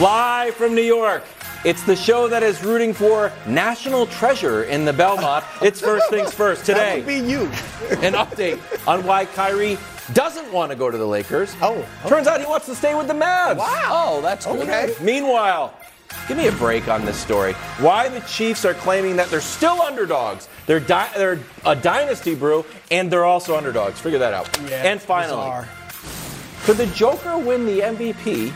Live from New York. It's the show that is rooting for national treasure in the Belmont. It's first things first today. Be you. An update on why Kyrie doesn't want to go to the Lakers. Oh, Turns out he wants to stay with the Mavs. Wow. Oh, that's good. Okay. Meanwhile, give me a break on this story. Why the Chiefs are claiming that they're still underdogs. They're di- they're a dynasty brew, and they're also underdogs. Figure that out. Yeah, and finally, bizarre. could the Joker win the MVP?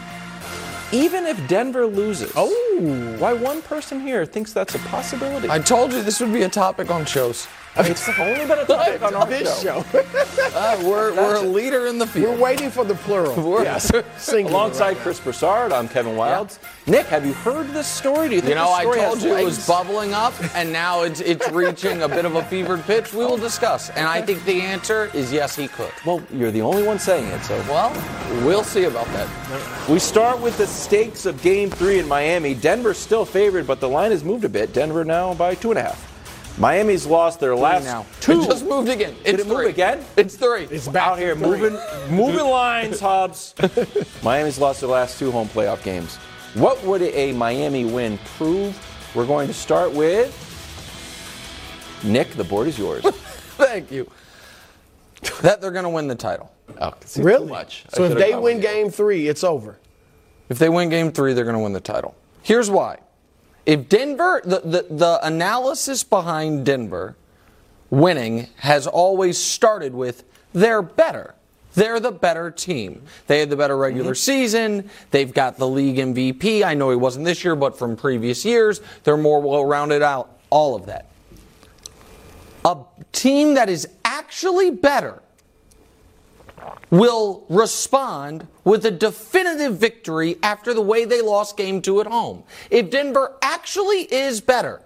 Even if Denver loses. Oh. Why one person here thinks that's a possibility? I told you this would be a topic on shows. It's only been a topic on our this show. show. Uh, we're, we're a leader in the field. We're waiting for the plural. We're- yes. Singular. Alongside Chris Broussard, I'm Kevin Wildes. Nick, have you heard this story? Do you think You know, this I told has you it was bubbling up, and now it's it's reaching a bit of a fevered pitch. We will discuss, and I think the answer is yes, he could. Well, you're the only one saying it, so. Well, we'll see about that. We start with the stakes of Game Three in Miami. Denver's still favored, but the line has moved a bit. Denver now by two and a half. Miami's lost their last now. two. It just moved again. It's Did it move again? It's three. It's back out here three. moving, moving lines, Hobbs. Miami's lost their last two home playoff games. What would a Miami win prove? We're going to start with Nick. The board is yours. Thank you. That they're going to win the title. Oh, Really? Much. So if they win game three, it's over. If they win game three, they're going to win the title. Here's why. If Denver, the, the, the analysis behind Denver winning has always started with they're better. They're the better team. They had the better regular mm-hmm. season. They've got the league MVP. I know he wasn't this year, but from previous years, they're more well rounded out. All of that. A team that is actually better will respond with a definitive victory after the way they lost game two at home. If Denver actually is better,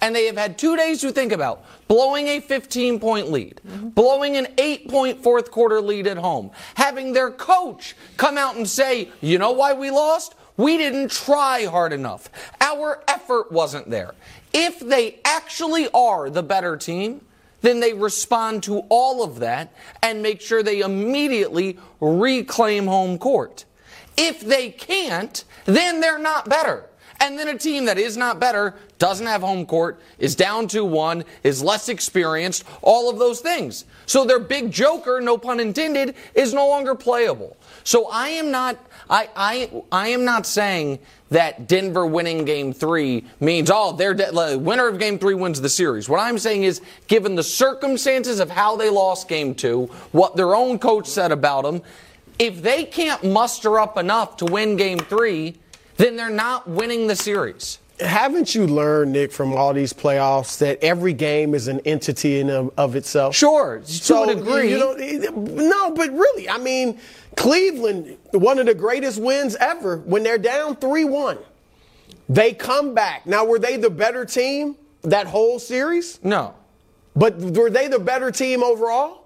and they have had two days to think about blowing a 15 point lead, mm-hmm. blowing an eight point fourth quarter lead at home, having their coach come out and say, you know why we lost? We didn't try hard enough. Our effort wasn't there. If they actually are the better team, then they respond to all of that and make sure they immediately reclaim home court. If they can't, then they're not better. And then a team that is not better, doesn't have home court, is down 2 1, is less experienced, all of those things. So their big joker, no pun intended, is no longer playable. So I am not, I, I, I am not saying that Denver winning game three means, oh, they're de- winner of game three wins the series. What I'm saying is, given the circumstances of how they lost game two, what their own coach said about them, if they can't muster up enough to win game three, then they're not winning the series. Haven't you learned, Nick, from all these playoffs that every game is an entity in of, of itself? Sure, So, to a degree. You know, no, but really, I mean, Cleveland, one of the greatest wins ever, when they're down 3 1, they come back. Now, were they the better team that whole series? no. But were they the better team overall?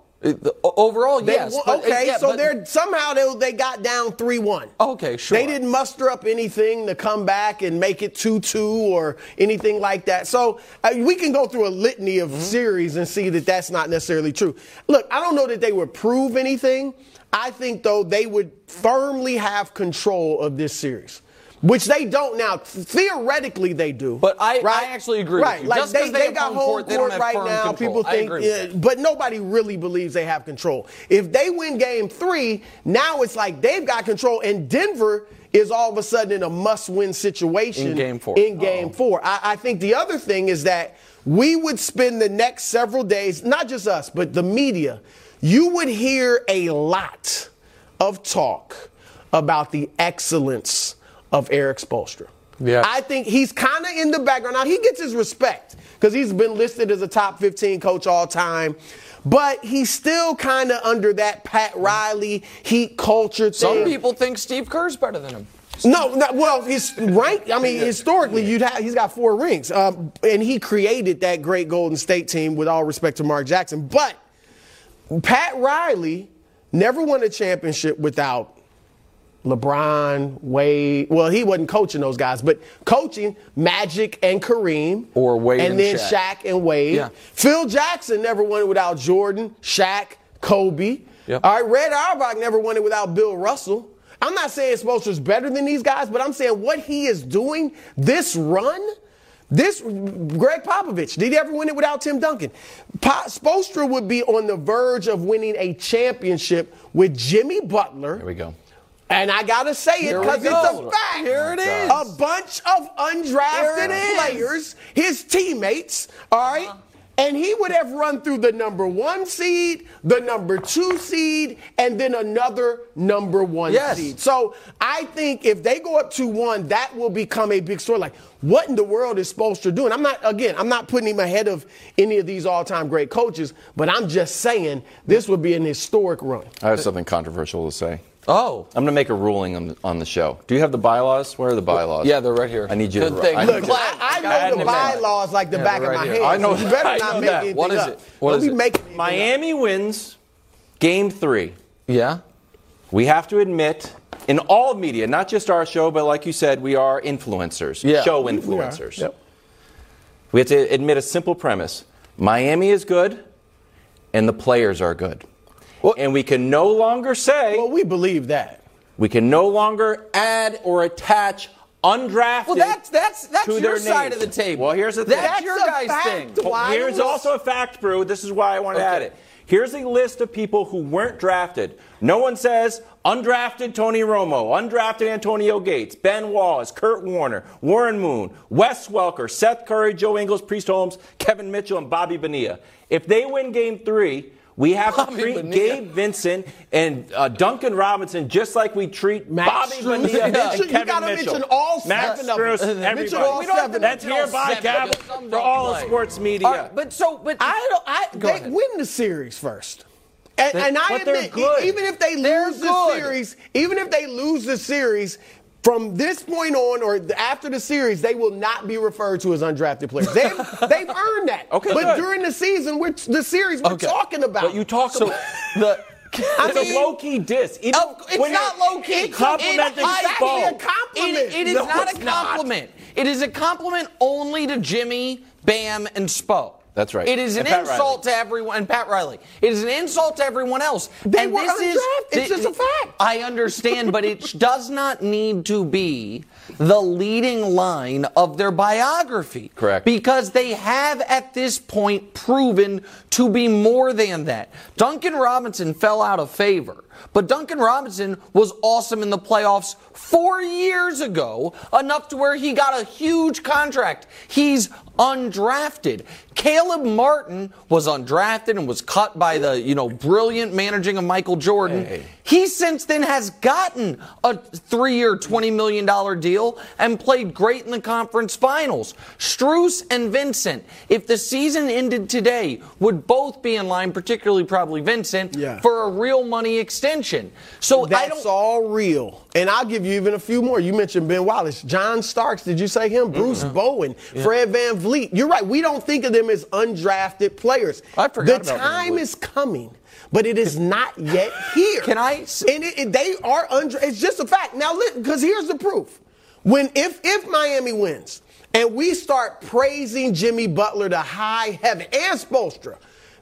Overall, They yes. okay, yeah, so but- they're somehow they, they got down 3 1. Okay, sure. They didn't muster up anything to come back and make it 2 2 or anything like that. So uh, we can go through a litany Mm-hmm. of series and see that that's not necessarily true. Look, I don't know that they would prove anything. I think, though, they would firmly have control of this series. Which they don't now. Theoretically, they do. But I- right? I actually agree with Right, you. like Just they, they they got home court, court, they don't have right now. control. People think, with uh, but nobody really believes they have control. If they win game three, now it's like they've got control, and Denver is all of a sudden in a must win situation In game four. In game four. I, I think the other thing is that we would spend the next several days, not just us, but the media, you would hear a lot of talk about the excellence of Erik Spoelstra. Yeah. I think he's kind of in the background. Now, he gets his respect because he's been listed as a top 15 coach all time. But he's still kind of under that Pat Riley heat culture thing. Some people think Steve Kerr's better than him. No, no, well, he's rank. I mean, historically, you'd have, he's got four rings, um, and he created that great Golden State team. With all respect to Mark Jackson, but Pat Riley never won a championship without LeBron, Wade. Well, he wasn't coaching those guys, but coaching Magic and Kareem, Or Wade and, and then Shaq. Shaq and Wade. Yeah. Phil Jackson never won it without Jordan, Shaq, Kobe. Yep. All right, Red Auerbach never won it without Bill Russell. I'm not saying Spoelstra's better than these guys, but I'm saying what he is doing, this run, this Gregg Popovich, did he ever win it without Tim Duncan? Po- Spoelstra would be on the verge of winning a championship with Jimmy Butler. Here we go. And I gotta say it because it's a fact. Here it is. A bunch of undrafted Here it is. players, his teammates, all right? Uh-huh. And he would have run through the number one seed, the number two seed, and then another number one Yes. seed. So I think if they go up to 1, that will become a big story. Like, what in the world is Spoelstra doing? I'm not, again, I'm not putting him ahead of any of these all time great coaches, but I'm just saying this would be an historic run. I have something controversial to say. Oh. I'm going to make a ruling on the, on the show. Do you have the bylaws? Where are the bylaws? Yeah, they're right here. I need you Good to. thing. I, Look, glad- I, I I know the bylaws like the Yeah, back they're of my here. head. I know so you better. I not know make that. anything What is it? What Don't is be it? making anything up. Miami wins game three. Yeah. We have to admit, in all media, not just our show, but like you said, we are influencers, Yeah. show We are. influencers. Yep. We have to admit a simple premise Miami is good, and the players are good. And we can no longer say, Well, we believe that. we can no longer add or attach undrafted. Well, that's that's that's to your their side names. of the table. Well, here's the thing. That's, That's your a guy's fact. thing. Well, Here's don't- also a fact, Brew. This is why I want to add it. Here's a list of people who weren't drafted. No one says undrafted Tony Romo, undrafted Antonio Gates, Ben Wallace, Kurt Warner, Warren Moon, Wes Welker, Seth Curry, Joe Ingles, Priest Holmes, Kevin Mitchell, and Bobby Bonilla. If they win game three, we have Bobby to treat Bonilla. Gabe Vincent and uh, Duncan Robinson just like we treat Max Bobby Strus. Bonilla Yeah. and You Kevin gotta Mitchell. mention all Max seven of them. Mention everybody. all We don't have to seven. That's mention all hereby, seven, Cap, because some for don't all of sports media. All right, but so, but I don't. I, they ahead. win the series first. And, and I admit, good. even if they lose the series, even if they lose the series, from this point on or after the series, they will not be referred to as undrafted players. They've, they've earned that. Okay, but good. during the season, we're, the series we're Okay. talking about. But you talk so about the. I it's mean- a low key diss. Even Oh, it's not low key. Complimenting It's exactly a compliment. It- it is No, not a not. compliment. It is a compliment only to Jimmy, Bam, and Spo. That's right. It is an And Pat insult to everyone. And Pat Riley. It is an insult to everyone else. They and were this is undrafted. It's just a fact. I understand, but it does not need to be the leading line of their biography. Correct. Because they have at this point proven to be more than that. Duncan Robinson fell out of favor. But Duncan Robinson was awesome in the playoffs four years ago, enough to where he got a huge contract. He's undrafted. Caleb Martin was undrafted and was cut by the, you know, brilliant managing of Michael Jordan. Hey. He since then has gotten a three-year, $20 million deal and played great in the conference finals. Strus and Vincent, if the season ended today, would both be in line, particularly probably Vincent, Yeah. for a real money extension. So I That's all real. And I'll give you even a few more. You mentioned Ben Wallace, John Starks, did you say him? Bruce mm-hmm. Bowen, Fred VanVleet. You're right. We don't think of them as undrafted players. I forgot The time is coming, but it is not yet here. Can I? And it, it- they are under. It's just a fact. Now, look, because here's the proof. When if if Miami wins and we start praising Jimmy Butler to high heaven and Spoelstra.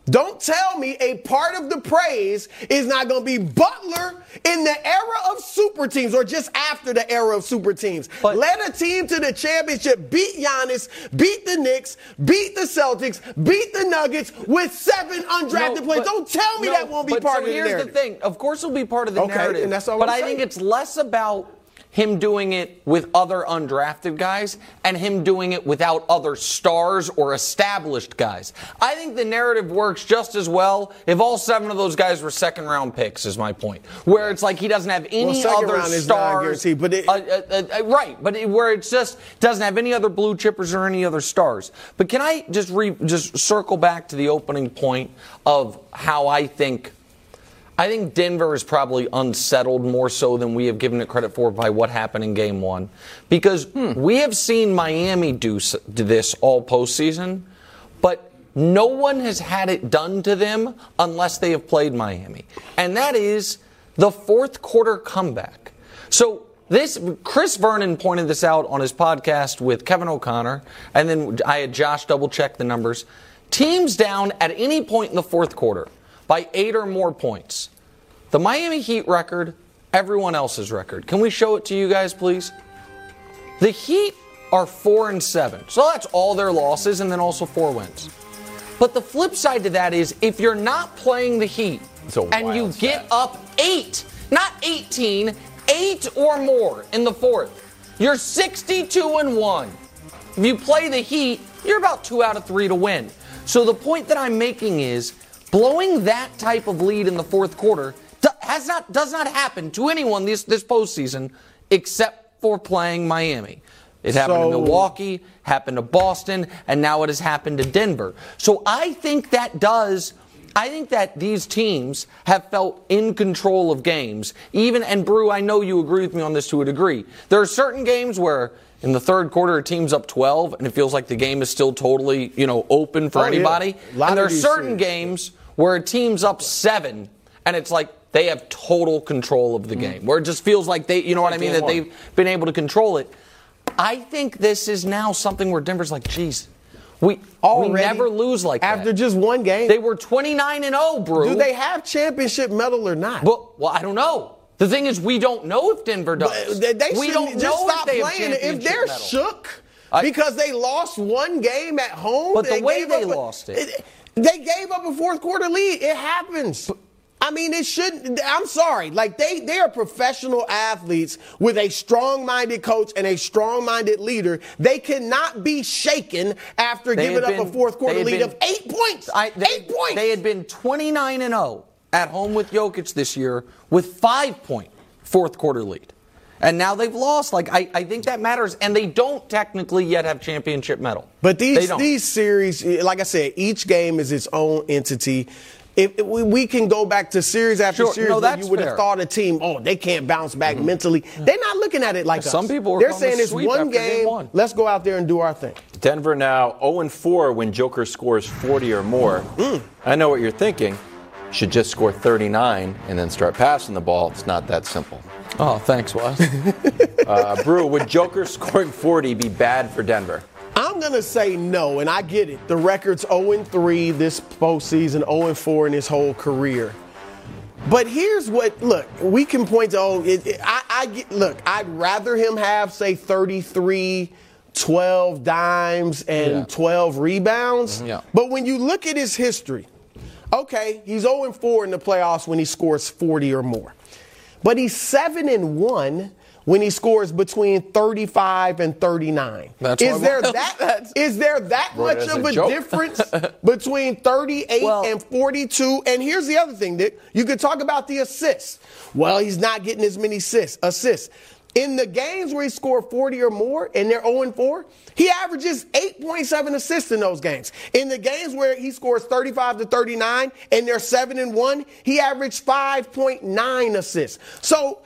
Don't tell me a part of the praise is not going to be Butler in the era of super teams or just after the era of super teams. But- Led a team to the championship, beat Giannis, beat the Knicks, beat the Celtics, beat the Nuggets with seven undrafted No, players. Don't tell me no, that won't be part so of the narrative. here's the thing. Of course, it'll be part of the Okay, narrative. and that's all but I think it's less about him doing it with other undrafted guys and him doing it without other stars or established guys. I think the narrative works just as well if all seven of those guys were second round picks. Is my point. Where it's like he doesn't have any second other round is not stars. but it- Uh, uh, uh, right, but it, where it's just doesn't have any other blue chippers or any other stars. But can I just re, just circle back to the opening point of how I think I think Denver is probably unsettled more so than we have given it credit for by what happened in game one. Because hmm. we have seen Miami do, do this all postseason, but no one has had it done to them unless they have played Miami. And that is the fourth quarter comeback. So this Chris Vernon pointed this out on his podcast with Kevin O'Connor, and then I had Josh double check the numbers. Teams down at any point in the fourth quarter by eight or more points. The Miami Heat record, everyone else's record. Can we show it to you guys, please? The Heat are four and seven, so that's all their losses, and then also four wins. But the flip side to that is if you're not playing the Heat and you wild get up eight, not 18, eight or more in the fourth, you're 62 and one. If you play the Heat, you're about two out of three to win. So the point that I'm making is blowing that type of lead in the fourth quarter has not does not happen to anyone this this postseason except for playing Miami. It happened to Milwaukee, happened to Boston, and now it has happened to Denver. So I think that does. I think that these teams have felt in control of games. Even and Brew, I know you agree with me on this to a degree. There are certain games where in the third quarter a team's up 12 and it feels like the game is still totally, you know, open for Oh, anybody. Lot And there are certain games where a team's up 7 and it's like they have total control of the mm-hmm. game. Where it just feels like they, you know what I mean, that they've been able to control it. I think this is now something where Denver's like, geez, we, we never lose like After that. just one game. They were 29 and 0, Brew. do they have championship medal or not? Well, well, I don't know. The thing is, we don't know if Denver does. But they, we don't just know stop if they playing. If they're medal. shook because they lost one game at home, But the way they lost it- they gave up a fourth quarter lead. It happens. I mean, it shouldn't. I'm sorry. Like they, they are professional athletes with a strong-minded coach and a strong-minded leader. They cannot be shaken after They giving up a fourth quarter lead been- of eight points. I- they, eight points. They had been 29 and 0 at home with Jokic this year with five point fourth quarter lead. And now they've lost. Like I, I think that matters. And they don't technically yet have championship medal. But these these series, like I said, each game is its own entity. If, if we, we can go back to series after Sure. series No, where that's you would fair. have thought a team, oh, they can't bounce back mentally. They're not looking at it like Some us. people are They're saying it's one game game. one. Let's go out there and do our thing. Denver now 0 4 when Joker scores 40 or more. Mm. I know what you're thinking. Should just score 39 and then start passing the ball. It's not that simple. Oh, thanks, Wes. Uh, Brew, would Joker scoring 40 be bad for Denver? I'm going to say no, and I get it. The record's 0 3 this postseason, 0 4 in his whole career. But here's what look, we can point to oh, it, it- I, I get look, I'd rather him have, say, 33, 12 dimes, and Yeah. 12 rebounds. Yeah. But when you look at his history, okay, he's 0 4 in the playoffs when he scores 40 or more. But he's 7 and 1 when he scores between 35 and 39. That's is why- there That's- that is there that Bro, much of a a joke. difference between 38 Well- and 42? And here's the other thing, Dick. You could talk about the assists. Well, he's not getting as many assists. assists. In the games where he scored 40 or more and they're 0 4, he averages 8.7 assists in those games. In the games where he scores 35 to 39 and they're 7 and 1, he averaged 5.9 assists. So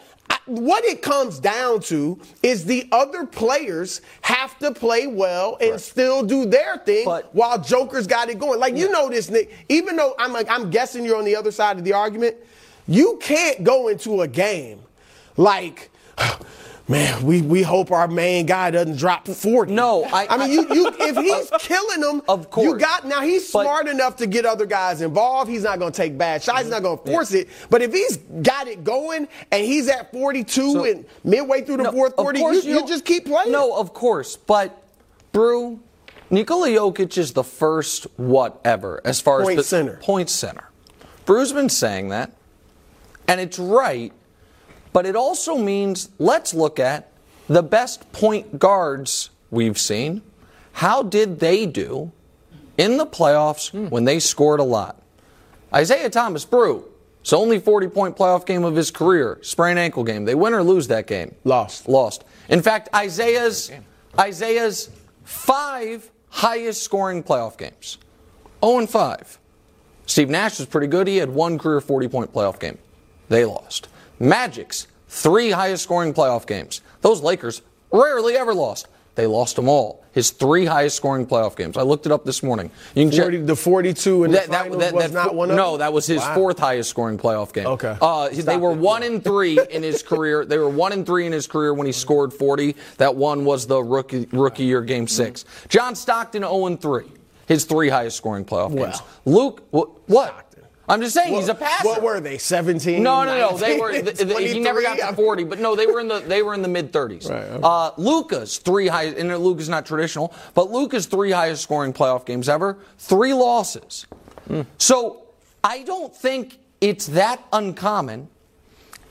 what it comes down to is the other players have to play well and still do their thing But- while Joker's got it going. Like you know this, Nick. Even though I'm like I'm guessing you're on the other side of the argument, you can't go into a game like. Man, we, we hope our main guy doesn't drop 40. No, I- I mean, you, you if he's killing them, Of course. you got now he's But- smart enough to get other guys involved. He's not going to take bad shots. He's not going to force it. But if he's got it going and he's at 42 So- and midway through the No, fourth quarter, you, course you just keep playing. No, of course. But, Brew, Nikola Jokic is the first whatever as far Point as the center. point center. Brew's been saying that, and it's right, but it also means let's look at the best point guards we've seen. How did they do in the playoffs Hmm. when they scored a lot? Isiah Thomas, Brew, it's only 40 point playoff game of his career, sprained ankle game. They win or lose that game? Lost. Lost. In fact, Isiah's Isiah's five highest scoring playoff games. 0 and 5. Steve Nash is pretty good. He had one career 40 point playoff game. They lost. Magic's three highest scoring playoff games. Those Lakers rarely ever lost. They lost them all. His three highest scoring playoff games. I looked it up this morning. You can 40, check. the 42 and that, the finals was not one of no, that was his Wow. fourth highest scoring playoff game. Okay. Uh, they were it. one in three in his career. They were one in three in his career when he scored 40. That one was the rookie rookie year game six. John Stockton 0 and three. His three highest scoring playoff games. Luke, wh- what? I'm just saying he's a What- passer. What were they? 17? No, no, no. They were. th- th- he never got 23? to 40, but no, they were in the they were in the mid 30s. Right, okay. uh, Luka's three high, and Luka's not traditional, but Luka's three highest scoring playoff games ever, three losses. So I don't think it's that uncommon,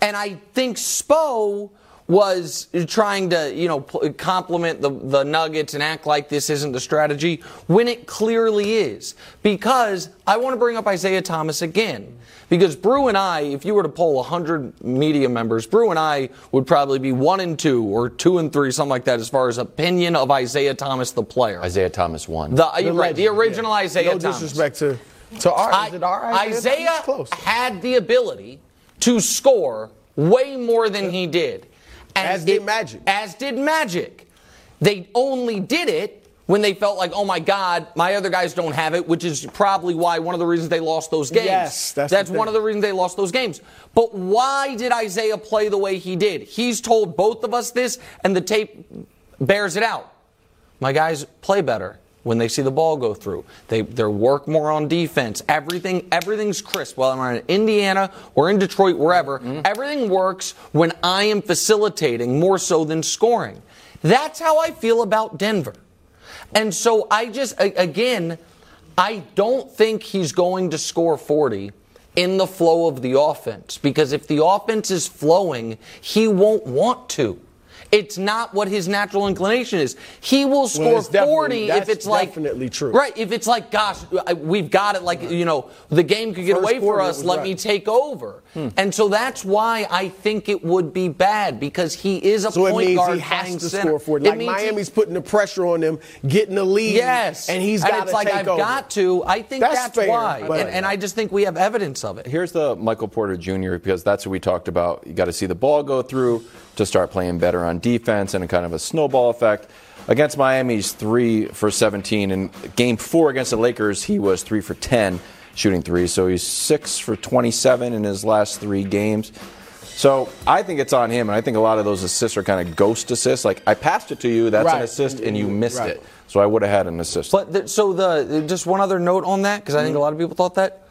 and I think Spo was trying to, you know, compliment the, the Nuggets and act like this isn't the strategy when it clearly is. Because I want to bring up Isiah Thomas again. Because Brew and I, if you were to poll 100 media members, Brew and I would probably be one and two or two and three, something like that, as far as opinion of Isiah Thomas, the player. Isiah Thomas won. The, you're right, the original yeah. Isiah No Thomas. disrespect to, to our, I- is it our Isiah Thomas? Close. had the ability to score way more than he did. And As did Magic. As did Magic. They only did it when they felt like, oh my God, my other guys don't have it, which is probably why one of the reasons they lost those games. Yes, that's the one of the reasons they lost those games. But why did Isiah play the way he did? He's told both of us this, and the tape bears it out. My guys play better when they see the ball go through. They they work more on defense. Everything everything's crisp. Whether I'm in Indiana or in Detroit, wherever, mm-hmm. everything works when I am facilitating more so than scoring. That's how I feel about Denver. And so I just again, I don't think he's going to score 40 in the flow of the offense because if the offense is flowing, he won't want to. It's not what his natural inclination is. He will score it's definitely- 40 if it's like definitely true. Right, if it's like gosh, we've got it like you know, the game could get First away for us, let right. me take over. Hmm. And so that's why I think it would be bad because he is a So it point means guard he has to center. score 40. It Like means he- Miami's putting the pressure on them, getting the lead. Yes, And he's got it's to like take I've over. got to. I think That's that's, fair, why, but- and, and I just think we have evidence of it. Here's the Michael Porter Jr. because that's what we talked about. You got to see the ball go through to start playing better on defense and a kind of a snowball effect. Against Miami, he's three for 17. In game four against the Lakers, he was three for 10 shooting three. So he's six for 27 in his last three games. So I think it's on him, and I think a lot of those assists are kind of ghost assists. Like I passed it to you, that's an assist, and you missed Right. it. So I would have had an assist. But the, so the just one other note on that because I Mm-hmm. think a lot of people thought that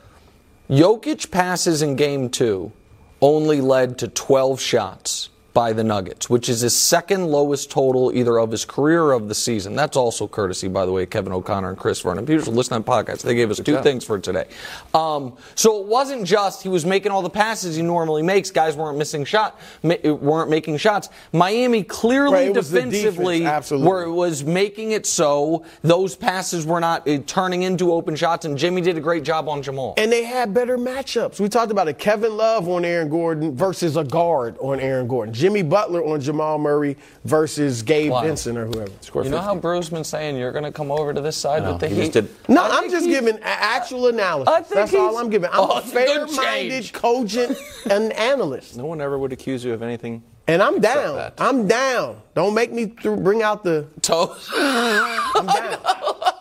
Jokic passes in game two only led to 12 shots by the Nuggets, which is his second lowest total either of his career or of the season. That's also courtesy, by the way, Kevin O'Connor and Chris Vernon. Should listen to podcasts. They gave us two things for today. Um, so it wasn't just he was making all the passes he normally makes. Guys weren't missing shot, ma- weren't making shots. Miami clearly Right, it defensively defense, absolutely. were was making it so those passes were not uh, turning into open shots, and Jimmy did a great job on Jamal. And they had better matchups. We talked about a Kevin Love on Aaron Gordon versus a guard on Aaron Gordon. Jimmy Butler on Jamal Murray versus Gabe Wow. Vincent or whoever. you know how Bruce been saying you're going to come over to this side with the he Heat? just No, I I'm just giving actual analysis. I think That's all I'm giving. I'm Oh, a it's a good fair-minded, cogent an analyst. no one ever would accuse you of anything. And I'm down. that. I'm down. Don't make me th- bring out the. To- I'm down.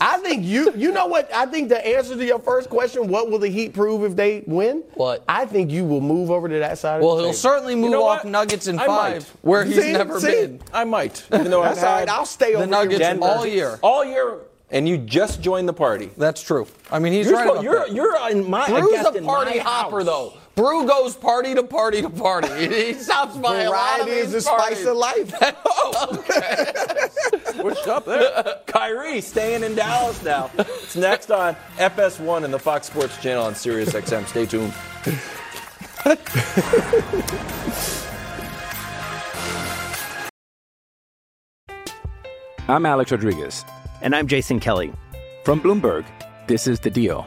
I think you. You know what? I think the answer to your first question, what will the Heat prove if they win? What? I think you will move over to that side. well, of the street. Well he'll table. certainly move know off what? Nuggets in I five, might. where he's See? never See? been. I might, even though I've That's all right. I'll stay over The here Nuggets with Denver all year. all year, and you just joined the party. That's true. I mean, he's You're, right supposed- about you're, that. you're in my Brew's guest a in party my hopper, house. though. Brew goes party to party to party. He stops by a lot of Variety is these the parties. spice of life. Oh, What's up there? Kyrie staying in Dallas now. It's next on FS1 and the Fox Sports Channel on Sirius XM. Stay tuned. I'm Alex Rodriguez. And I'm Jason Kelly. From Bloomberg, this is The Deal.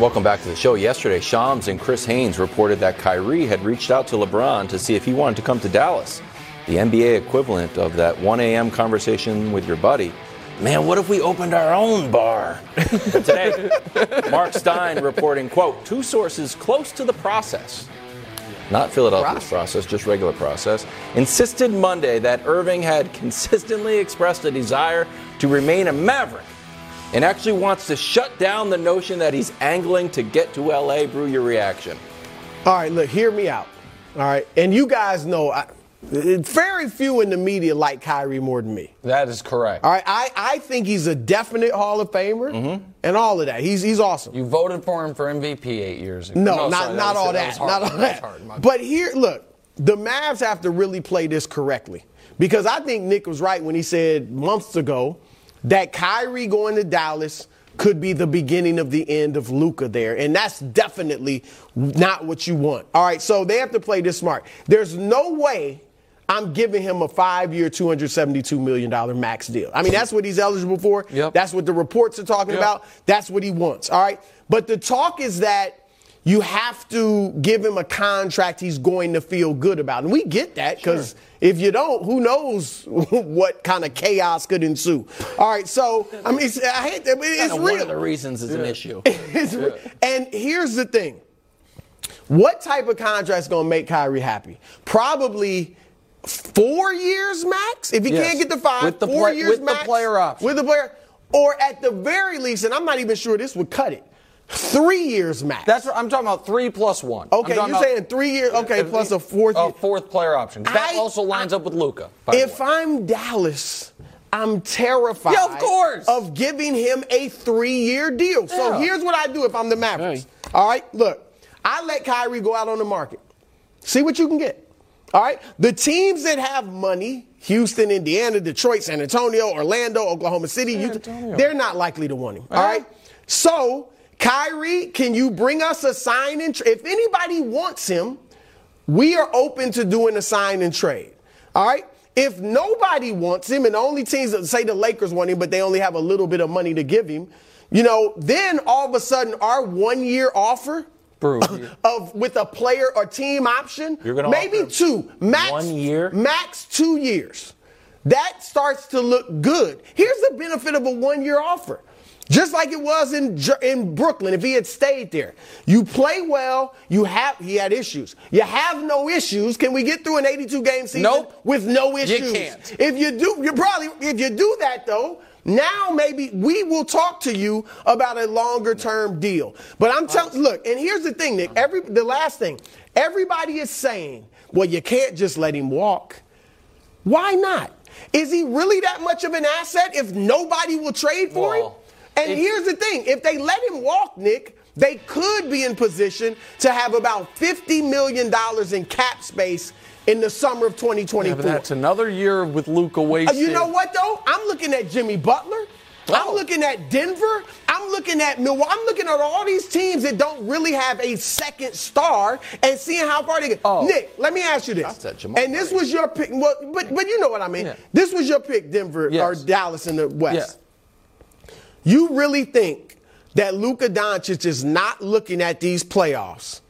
Welcome back to the show. Yesterday, Shams and Chris Haynes reported that Kyrie had reached out to LeBron to see if he wanted to come to Dallas. The NBA equivalent of that 1 a.m. conversation with your buddy. Man, what if we opened our own bar? Today, Marc Stein reporting, quote, two sources close to the process, not Philadelphia's process, just regular process, insisted Monday that Irving had consistently expressed a desire to remain a Maverick and actually wants to shut down the notion that he's angling to get to LA. Brew your reaction. All right, look, hear me out. All right, and you guys know, I, very few in the media like Kyrie more than me. That is correct. All right, I, I think he's a definite Hall of Famer mm-hmm. and all of that. He's he's awesome. You voted for him for MVP eight years ago. No, not sorry, not all was that. Not all That was that. But here, look, the Mavs have to really play this correctly because I think Nick was right when he said months ago that Kyrie going to Dallas could be the beginning of the end of Luka there, and that's definitely not what you want. All right, so they have to play this smart. There's no way. I'm giving him a five-year, $272 million max deal. I mean, that's what he's eligible for. Yep. That's what the reports are talking Yep. about. That's what he wants. All right. But the talk is that you have to give him a contract he's going to feel good about. And we get that because if you don't, who knows what kind of chaos could ensue. All right. So, I mean, it's, I hate that. It's real. One of the reasons it's an issue. Re- And here's the thing. What type of contract's going to make Kyrie happy? Probably four years max. If he Yes. can't get the five, With the four play- years with the max. player option. With the player. Or at the very least, and I'm not even sure this would cut it, three years max. That's what I'm talking about. Three plus one. Okay, you're about- saying three years. Okay, If- plus a fourth. A fourth player option. That I- also lines I- up with Luka. If I'm Dallas, I'm terrified Yeah, of course. of giving him a three-year deal. So here's what I do if I'm the Mavericks. All right, look, I let Kyrie go out on the market. See what you can get. All right, the teams that have money, Houston, Indiana, Detroit, San Antonio, Orlando, Oklahoma City, Utah, they're not likely to want him. All right, so Kyrie, can you bring us a sign and trade? If anybody wants him, we are open to doing a sign and trade. All right. If nobody wants him, and the only teams that say the Lakers want him, but they only have a little bit of money to give him, you know, then all of a sudden our one year offer of with a player or team option, You're gonna maybe two, max one year? max two years. That starts to look good. Here's the benefit of a one year offer. Just like it was in in Brooklyn, if he had stayed there, you play well. You have he had issues. You have no issues. Can we get through an 82 game season Nope. with no issues? You can't. If you do, you probably if you do that though, now maybe we will talk to you about a longer term deal. But I'm telling, look, and here's the thing, Nick. Every the last thing, everybody is saying, well, you can't just let him walk. Why not? Is he really that much of an asset if nobody will trade for him? And it- here's the thing: if they let him walk, Nick. They could be in position to have about $50 million in cap space in the summer of 2024. Yeah, but that's another year with Luka Uh, wasted. You know what though? I'm looking at Jimmy Butler. Oh. I'm looking at Denver. I'm looking at Milwaukee. I'm looking at all these teams that don't really have a second star and seeing how far they get. Oh. Nick, let me ask you this. That's that Jamal and this was your pick. Well, but but you know what I mean. Yeah. This was your pick, Denver or Dallas in the West. You really think that Luka Doncic is not looking at these playoffs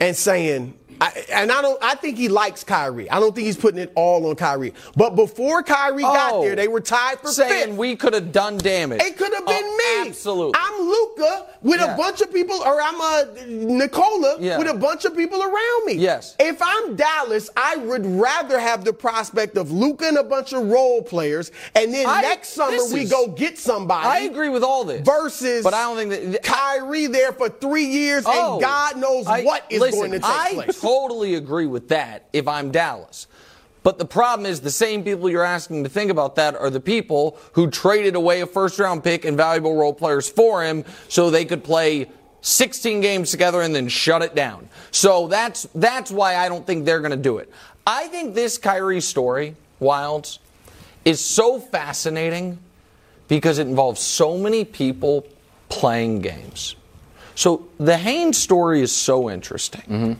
and saying, I, and I don't. I think he likes Kyrie. I don't think he's putting it all on Kyrie. But before Kyrie got Oh. there, they were tied for saying fifth. we could have done damage. It could have been Oh, me. Absolutely. I'm Luka with Yeah. a bunch of people, or I'm uh, a Nikola Yeah. with a bunch of people around me. Yes. If I'm Dallas, I would rather have the prospect of Luka and a bunch of role players, and then I- next summer this we is- go get somebody. I agree with all this. Versus, but I don't think that Kyrie there for three years, Oh, and God knows I- what is listen, going to take place. Totally agree with that if I'm Dallas. But the problem is the same people you're asking to think about that are the people who traded away a first round pick and valuable role players for him so they could play 16 games together and then shut it down. So that's that's why I don't think they're going to do it. I think this Kyrie story, Wildes, is so fascinating because it involves so many people playing games. So the Haynes story is so interesting mm-hmm.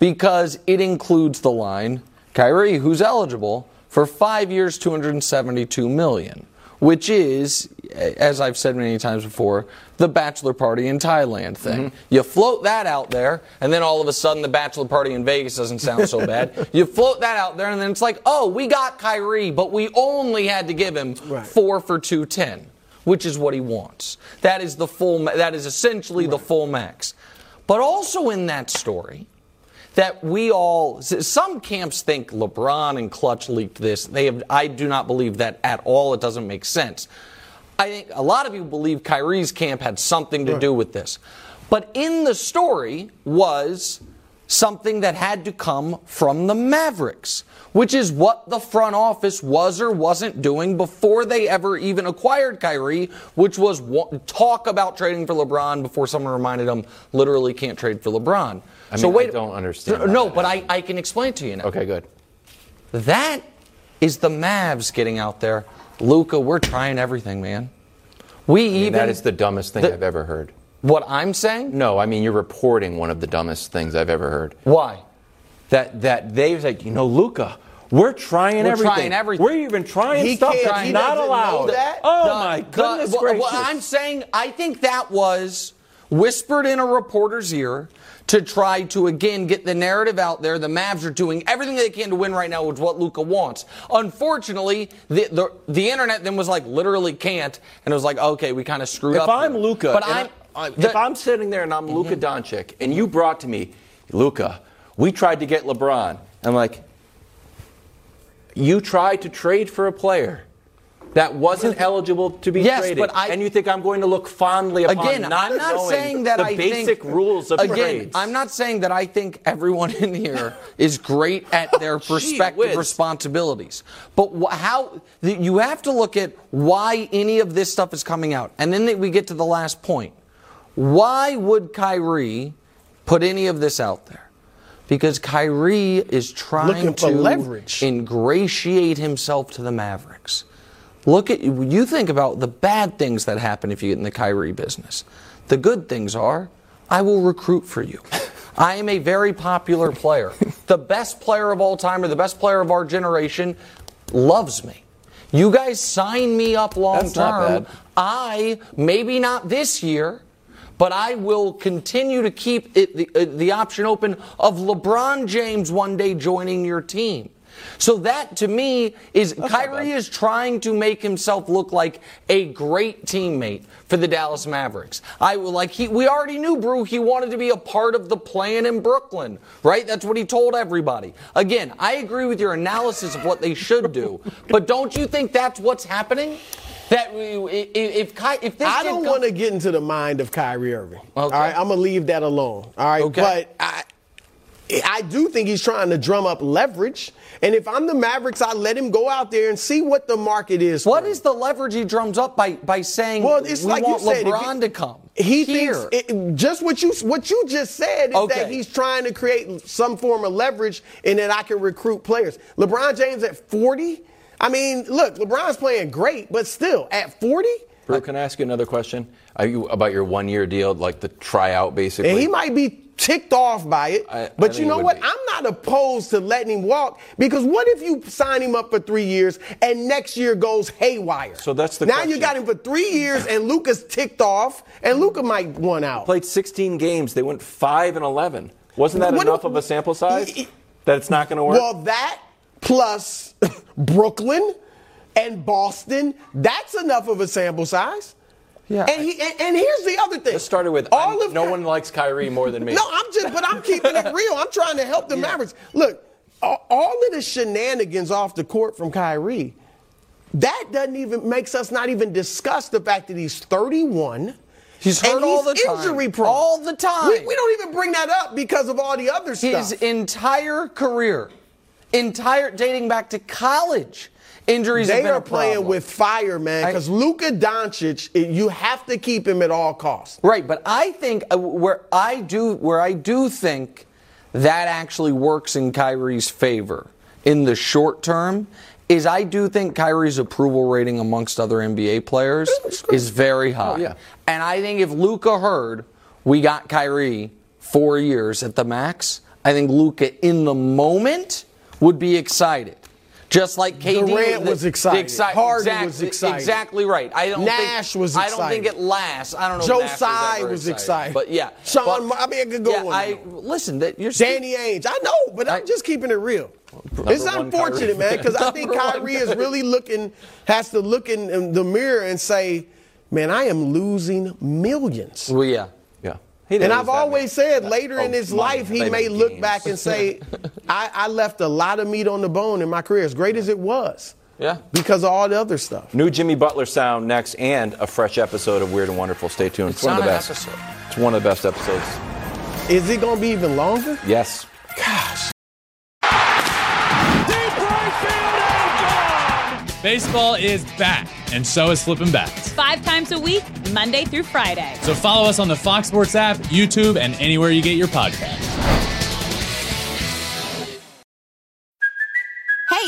Because it includes the line Kyrie, who's eligible for five years, 272 million, which is, as I've said many times before, the bachelor party in Thailand thing. Mm-hmm. You float that out there, and then all of a sudden the bachelor party in Vegas doesn't sound so bad. You float that out there, and then it's like, oh, we got Kyrie, but we only had to give him Right. four for 210 which is what he wants. That is the full. That is essentially the full max. But also in that story, that we all some camps think LeBron and Klutch leaked this. They have. I do not believe that at all. It doesn't make sense. I think a lot of people believe Kyrie's camp had something to do with this. But in the story was something that had to come from the Mavericks, which is what the front office was or wasn't doing before they ever even acquired Kyrie, which was talk about trading for LeBron before someone reminded them literally can't trade for LeBron. I so mean, I wait, don't understand No, that. but I, I can explain to you now. Okay, good. That is the Mavs getting out there. Luka, we're trying everything, man. We I mean, even that is the dumbest thing the- I've ever heard. what I'm saying. No, I mean you're reporting one of the dumbest things I've ever heard. Why? That that they said, you know, Luka, we're trying We're everything. trying everything. We're even trying He stuff that's he not allowed. that? Oh The- my the- goodness well, gracious! well, I'm saying I think that was whispered in a reporter's ear to try to again get the narrative out there. The Mavs are doing everything they can to win right now, which is what Luka wants. Unfortunately, the, the the internet then was like literally can't, and it was like okay, we kind of screwed if up. If I'm here. Luka, but I'm I- the- if I'm sitting there and I'm mm-hmm. Luka Doncic, and you brought to me, Luka, we tried to get LeBron. I'm like, you tried to trade for a player that wasn't eligible to be Yes, traded, but I- and you think I'm going to look fondly upon Again, not I'm not saying that the I basic think, rules of again, trades. I'm not saying that I think everyone in here is great at their Gee respective responsibilities. But wh- how you have to look at why any of this stuff is coming out, and then we get to the last point. Why would Kyrie put any of this out there? Because Kyrie is trying to leverage. ingratiate himself to the Mavericks. Look at you think about the bad things that happen if you get in the Kyrie business. The good things are, I will recruit for you. I am a very popular player. The best player of all time or the best player of our generation loves me. You guys sign me up long That's term. I maybe not this year, but I will continue to keep it, the, uh, the option open of LeBron James one day joining your team. So that to me is Kyrie is trying to make himself look like a great teammate for the Dallas Mavericks. I like he we already knew Brew he wanted to be a part of the plan in Brooklyn, right? That's what he told everybody. Again, I agree with your analysis of what they should do, but don't you think that's what's happening? That we, if if, Ky- if this I don't want to get into the mind of Kyrie Irving. All Okay. right, I'm gonna leave that alone. All right, Okay. but I, I do think he's trying to drum up leverage. And if I'm the Mavericks, I let him go out there and see what the market is. What for him. the leverage he drums up by by saying Well, it's we like want you said. if LeBron he- to come? He here. thinks it, just what you what you just said is Okay. that he's trying to create some form of leverage and that I can recruit players. LeBron James at 40. I mean, look, LeBron's playing great, but still at 40. Brew, can I ask you another question? Are you about your one-year deal, like the tryout, basically? And he might be ticked off by it. I- I but think you know what? be. I'm not opposed to letting him walk because what if you sign him up for three years and next year goes haywire? So that's the now question. you got him for three years and Luka's ticked off and Luka might want out. played 16 games. They went five and 11. Wasn't that What enough if- of a sample size that it's not going to work? Well, that plus Brooklyn and Boston, that's enough of a sample size. Yeah. And, he, and, and here's the other thing. Let's start with all I'm- of no Ky- one likes Kyrie more than me. No, I'm just, but I'm keeping it real. I'm trying to help the Mavericks. Look, all, all of the shenanigans off the court from Kyrie, that doesn't even makes us not even discuss the fact that he's 31. He's and hurt all he's the time. injury prone. All the time. We, we don't even bring that up because of all the other stuff. His entire career, entire dating back to college, injuries They are playing with fire, man, because Luka Doncic, you have to keep him at all costs. Right, but I think uh, where I do where I do think that actually works in Kyrie's favor in the short term is I do think Kyrie's approval rating amongst other NBA players is very high. Oh, yeah. And I think if Luka heard we got Kyrie four years at the max, I think Luka in the moment would be excited. Just like KD Durant was excited. exci- Harden exactly, was excited. Exactly right. I don't Nash think, was excited. I don't think it lasts. I don't know. Joe Tsai ever was excited. But yeah, Sean, but- I mean, I could go yeah, on I listen. That you're Danny Ainge. I know, but I'm just keeping it real. It's unfortunate, Kyrie. man, because I think Kyrie is really looking, has to look in, in the mirror and say, man, I am losing millions. Well, yeah. Yeah. He And I've always many. said later Oh, in his life, he may meant look back and say, I, I left a lot of meat on the bone in my career, as great as it was. Yeah. Because of all the other stuff. New Jimmy Butler sound next, and a fresh episode of Weird and Wonderful. Stay tuned. It's, It's one of the best. episode. It's one of the best episodes. Is it going to be even longer? Yes. Gosh. Baseball is back, and so is flipping bats. Five times a week, Monday through Friday. So follow us on the Fox Sports app, YouTube, and anywhere you get your podcasts.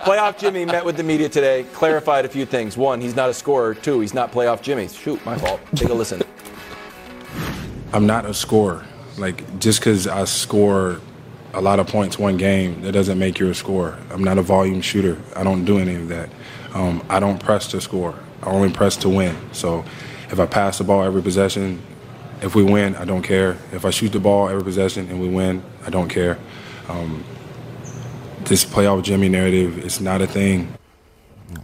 Playoff Jimmy met with the media today, clarified a few things. One, he's not a scorer. Two, he's not playoff Jimmy. Shoot, my fault. Take a listen. I'm not a scorer. Like just because I score a lot of points one game, that doesn't make you a scorer. I'm not a volume shooter. I don't do any of that. Um, I don't press to score. I only press to win. So if I pass the ball every possession, if we win, I don't care. If I shoot the ball every possession and we win, I don't care. Um, this playoff Jimmy narrative is not a thing.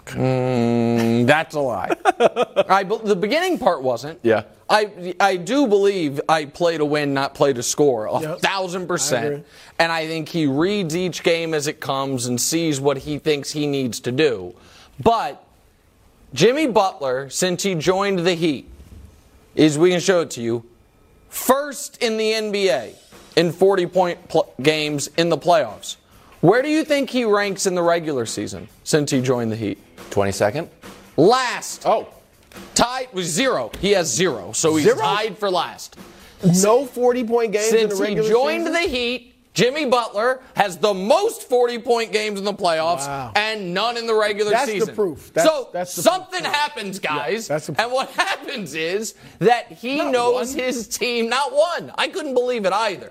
Mm, that's a lie. I, be- the beginning part wasn't. Yeah. I I do believe I play to win, not play to score, a Yep. thousand percent. agree. And I think he reads each game as it comes and sees what he thinks he needs to do. But Jimmy Butler, since he joined the Heat, is we can show it to you, first in the NBA in 40 point pl- games in the playoffs. Where do you think he ranks in the regular season since he joined the Heat? 22nd? Last. Oh. Tied with zero. He has zero, so he's Zero? tied for last. No 40 point games in the Since he joined season? the Heat, Jimmy Butler has the most 40 point games in the playoffs Wow. and none in the regular season. That's the proof. That's- so that's the something proof. happens, guys. that's the and what happens is that he Not knows one. his team, not one. I couldn't believe it either.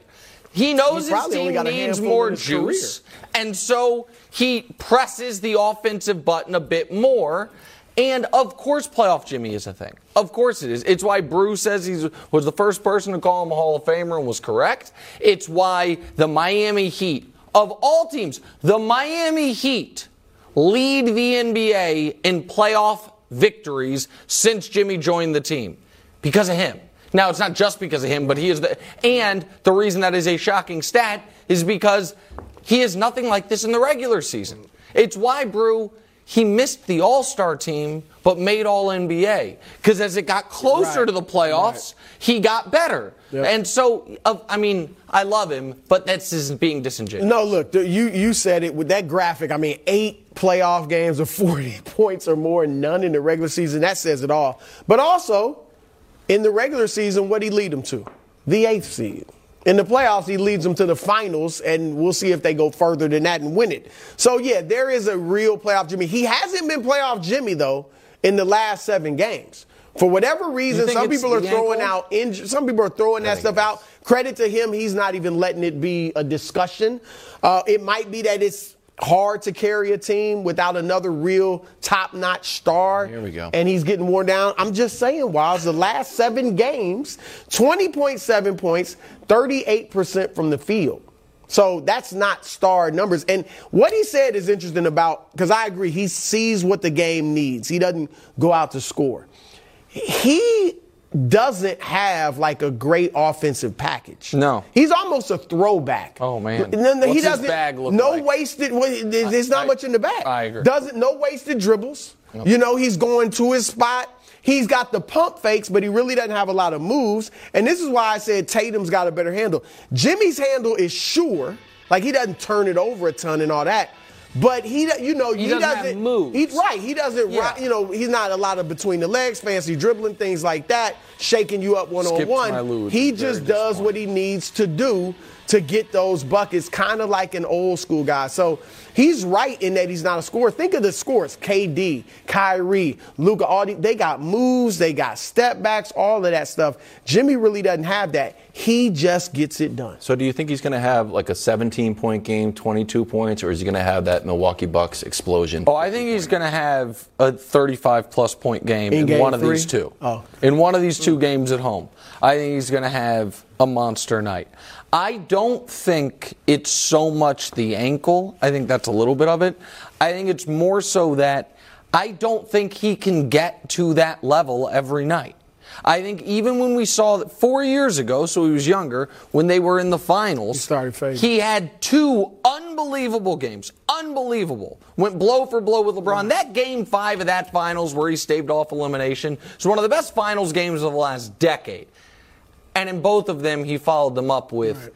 He knows He his team needs more juice. And so he presses the offensive button a bit more. And of course, playoff Jimmy is a thing. Of course it is. It's why Bruce says he was the first person to call him a Hall of Famer and was correct. It's why the Miami Heat, of all teams, the Miami Heat lead the NBA in playoff victories since Jimmy joined the team because of him. Now, it's not just because of him, but he is the. And the reason that is a shocking stat is because he is nothing like this in the regular season. It's why, Brew, he missed the All Star team, but made All NBA. Because as it got closer Right. to the playoffs, he got better. Yep. And so, uh, I mean, I love him, but that's just being disingenuous. No, look, you you said it with that graphic. I mean, eight playoff games of 40 points or more, none in the regular season. That says it all. But also, in the regular season, what he lead them to? The eighth seed. In the playoffs, he leads them to the finals, and we'll see if they go further than that and win it. So, yeah, there is a real playoff Jimmy. He hasn't been playoff Jimmy, though, in the last seven games. For whatever reason, think some people are throwing ankle? out inj- some people are throwing that stuff out. Credit to him, he's not even letting it be a discussion. Uh, it might be that it's hard to carry a team without another real top-notch star. Here we go. And he's getting worn down. I'm just saying, Wildes, the last seven games, 20.7 points, 38% from the field. So that's not star numbers. And what he said is interesting about, because I agree, he sees what the game needs. He doesn't go out to score. He doesn't have like a great offensive package. No. He's almost a throwback. Oh, man. No, no, What's he his doesn't. bag look no like? wasted. There's not I- much in the bag. I agree. Doesn't no wasted dribbles. You know, he's going to his spot. He's got the pump fakes, but he really doesn't have a lot of moves. And this is why I said Tatum's got a better handle. Jimmy's handle is sure, like he doesn't turn it over a ton and all that. But he, you know, He he, doesn't doesn't moves. He, right, he doesn't. Yeah. you know, he's not a lot of between the legs, fancy dribbling, things like that, shaking you up one on Skipped my one. He just does what he needs to do to get those buckets, kind of like an old school guy. So he's right in that he's not a scorer. Think of the scores: KD, Kyrie, Luka. All the, they got moves, they got step backs, all of that stuff. Jimmy really doesn't have that. He just gets it done. So do you think he's going to have like a 17 point game, 22 points, or is he going to have that Milwaukee Bucks explosion? Oh, I think he's going to have a 35 plus point game In in, game one of three? these two. Oh. In one of these two games at home. I think he's going to have a monster night. I don't think it's so much the ankle. I think that's a little bit of it. I think it's more so that I don't think he can get to that level every night. I think even when we saw that four years ago, so he was younger, when they were in the finals, He started fading. he had two unbelievable games. Unbelievable. Went blow for blow with LeBron. Mm. That game five of that finals where he staved off elimination is one of the best finals games of the last decade. And in both of them, he followed them up with.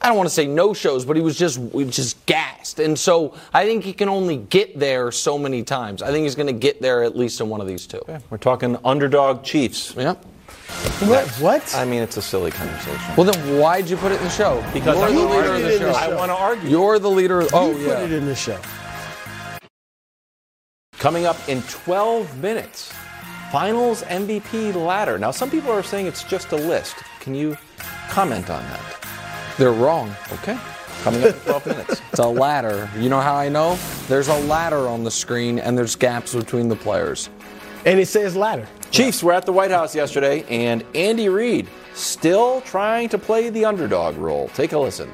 I don't want to say no shows, but he was just he just gassed. And so I think he can only get there so many times. I think he's going to get there at least in one of these two. We're talking underdog Chiefs. Yep. What? What? I mean, it's a silly conversation. Well, then why'd you put it in the show? Because you're I the wanna leader of argue the in the show. show. I want to argue. You're the leader. Of, oh, you yeah. put it in the show. Coming up in 12 minutes, finals MVP ladder. Now, some people are saying it's just a list. Can you comment on that? They're wrong. Okay. Coming up in 12 minutes. It's a ladder. You know how I know? There's a ladder on the screen, and there's gaps between the players. And it says ladder. Chiefs were at the White House yesterday, and Andy Reid still trying to play the underdog role. Take a listen.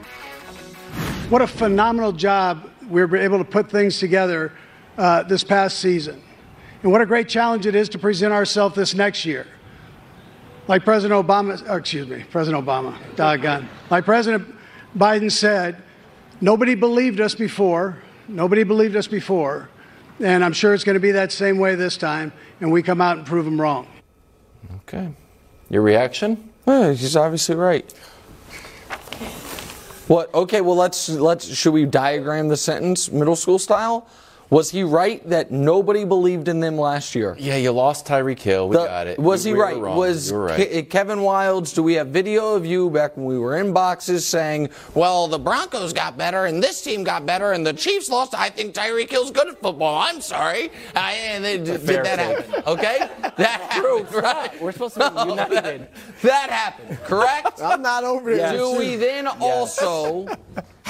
What a phenomenal job we were able to put things together uh, this past season. And what a great challenge it is to present ourselves this next year. Like President Obama, uh, excuse me, President Obama, doggone. Like President Biden said, nobody believed us before. Nobody believed us before. And I'm sure it's going to be that same way this time. And we come out and prove them wrong. Okay. Your reaction? Yeah, he's obviously right. What? Okay, well let's let's should we diagram the sentence middle school style? Was he right that nobody believed in them last year? Yeah, you lost Tyreek Hill. We The- got it. Was You- he we right? Was You right. Ke- Kevin Wildes? Do we have video of you back when we were in boxes saying, "Well, the Broncos got better and this team got better and the Chiefs lost"? I think Tyreek Hill's good at football. I'm sorry. I, and they, did fair that take. happen? Okay, that happened. Right? We're supposed to be united. That happened. Correct. I'm not over there. Do we then also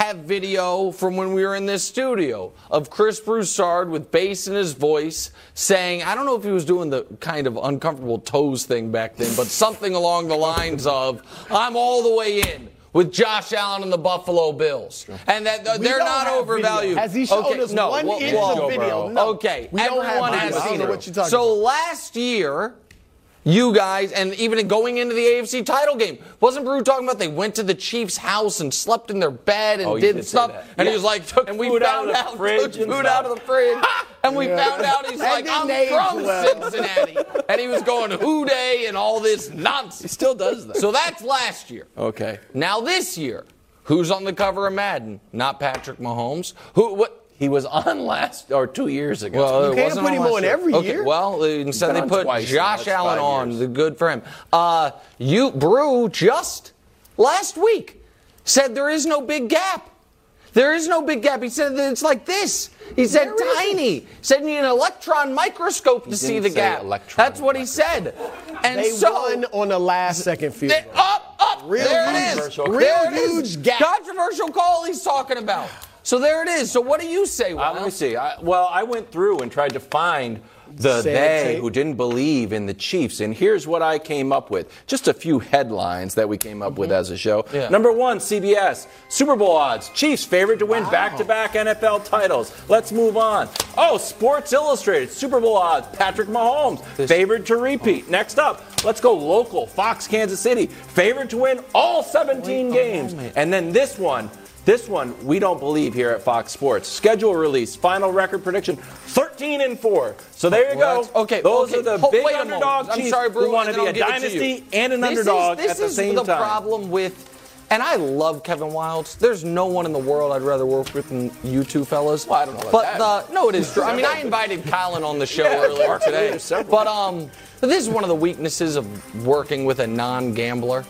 have video from when we were in this studio of Chris Broussard with bass in his voice saying, I don't know if he was doing the kind of uncomfortable toes thing back then, but something along the lines of, I'm all the way in. With Josh Allen and the Buffalo Bills, and that uh, they're don't overvalued. video. Has he shown okay, us no, one well, inch well, of video? No. Okay, We everyone has seen it. what you're talking so last year, you guys, and even going into the AFC title game, wasn't Brew talking about they went to the Chiefs' house and slept in their bed and Oh, did, stuff? And Yeah. he was like, took And we food out found of the out, fridge took and food stuff. out of the fridge, and we Yeah. found out he's like, I'm from well. Cincinnati, and he was going Who Dey and all this nonsense. He still does that. So that's last year. okay. Now this year, who's on the cover of Madden? Not Patrick Mahomes. Who? What? He was on last or two years ago. Well, You can't put him last on year. every okay, year. Well, uh, instead they put Josh Allen on. The good for him. Uh, you, Brew, just last week said there is no big gap. There is no big gap. He said that it's like this. He said There tiny. He said you need an electron microscope to see the gap. That's what he said. And They so won on the last second field. they- up, up. Real there it is. controversial. There Real it is. huge gap. Controversial call he's talking about. So there it is. So what do you say? Uh, let me see. I, well, I went through and tried to find the Sad they tape. who didn't believe in the Chiefs, and here's what I came up with. Just a few headlines that we came up with as a show. Mm-hmm. Yeah. Number one, CBS Super Bowl odds: Chiefs favorite to win back-to-back NFL titles. Let's move on. Oh, Sports Illustrated Super Bowl odds: Patrick Mahomes favored to repeat. Next up, let's go local. Fox Kansas City favored to win all 17 games, and then this one. This one we don't believe here at Fox Sports. Schedule release, final record prediction, 13 and 4. So there you go. okay, those okay. are the big wait underdog I'm sorry, Brew, who want to be a I'll give it to you. dynasty and an This underdog is, this at the is same the time. problem with, and I love Kevin Wildes. There's no one in the world I'd rather work with than you two fellas. Well, I don't know But that. the no, it is true. I mean, I invited Colin on the show Yeah, earlier today. But um, but this is one of the weaknesses of working with a non-gambler.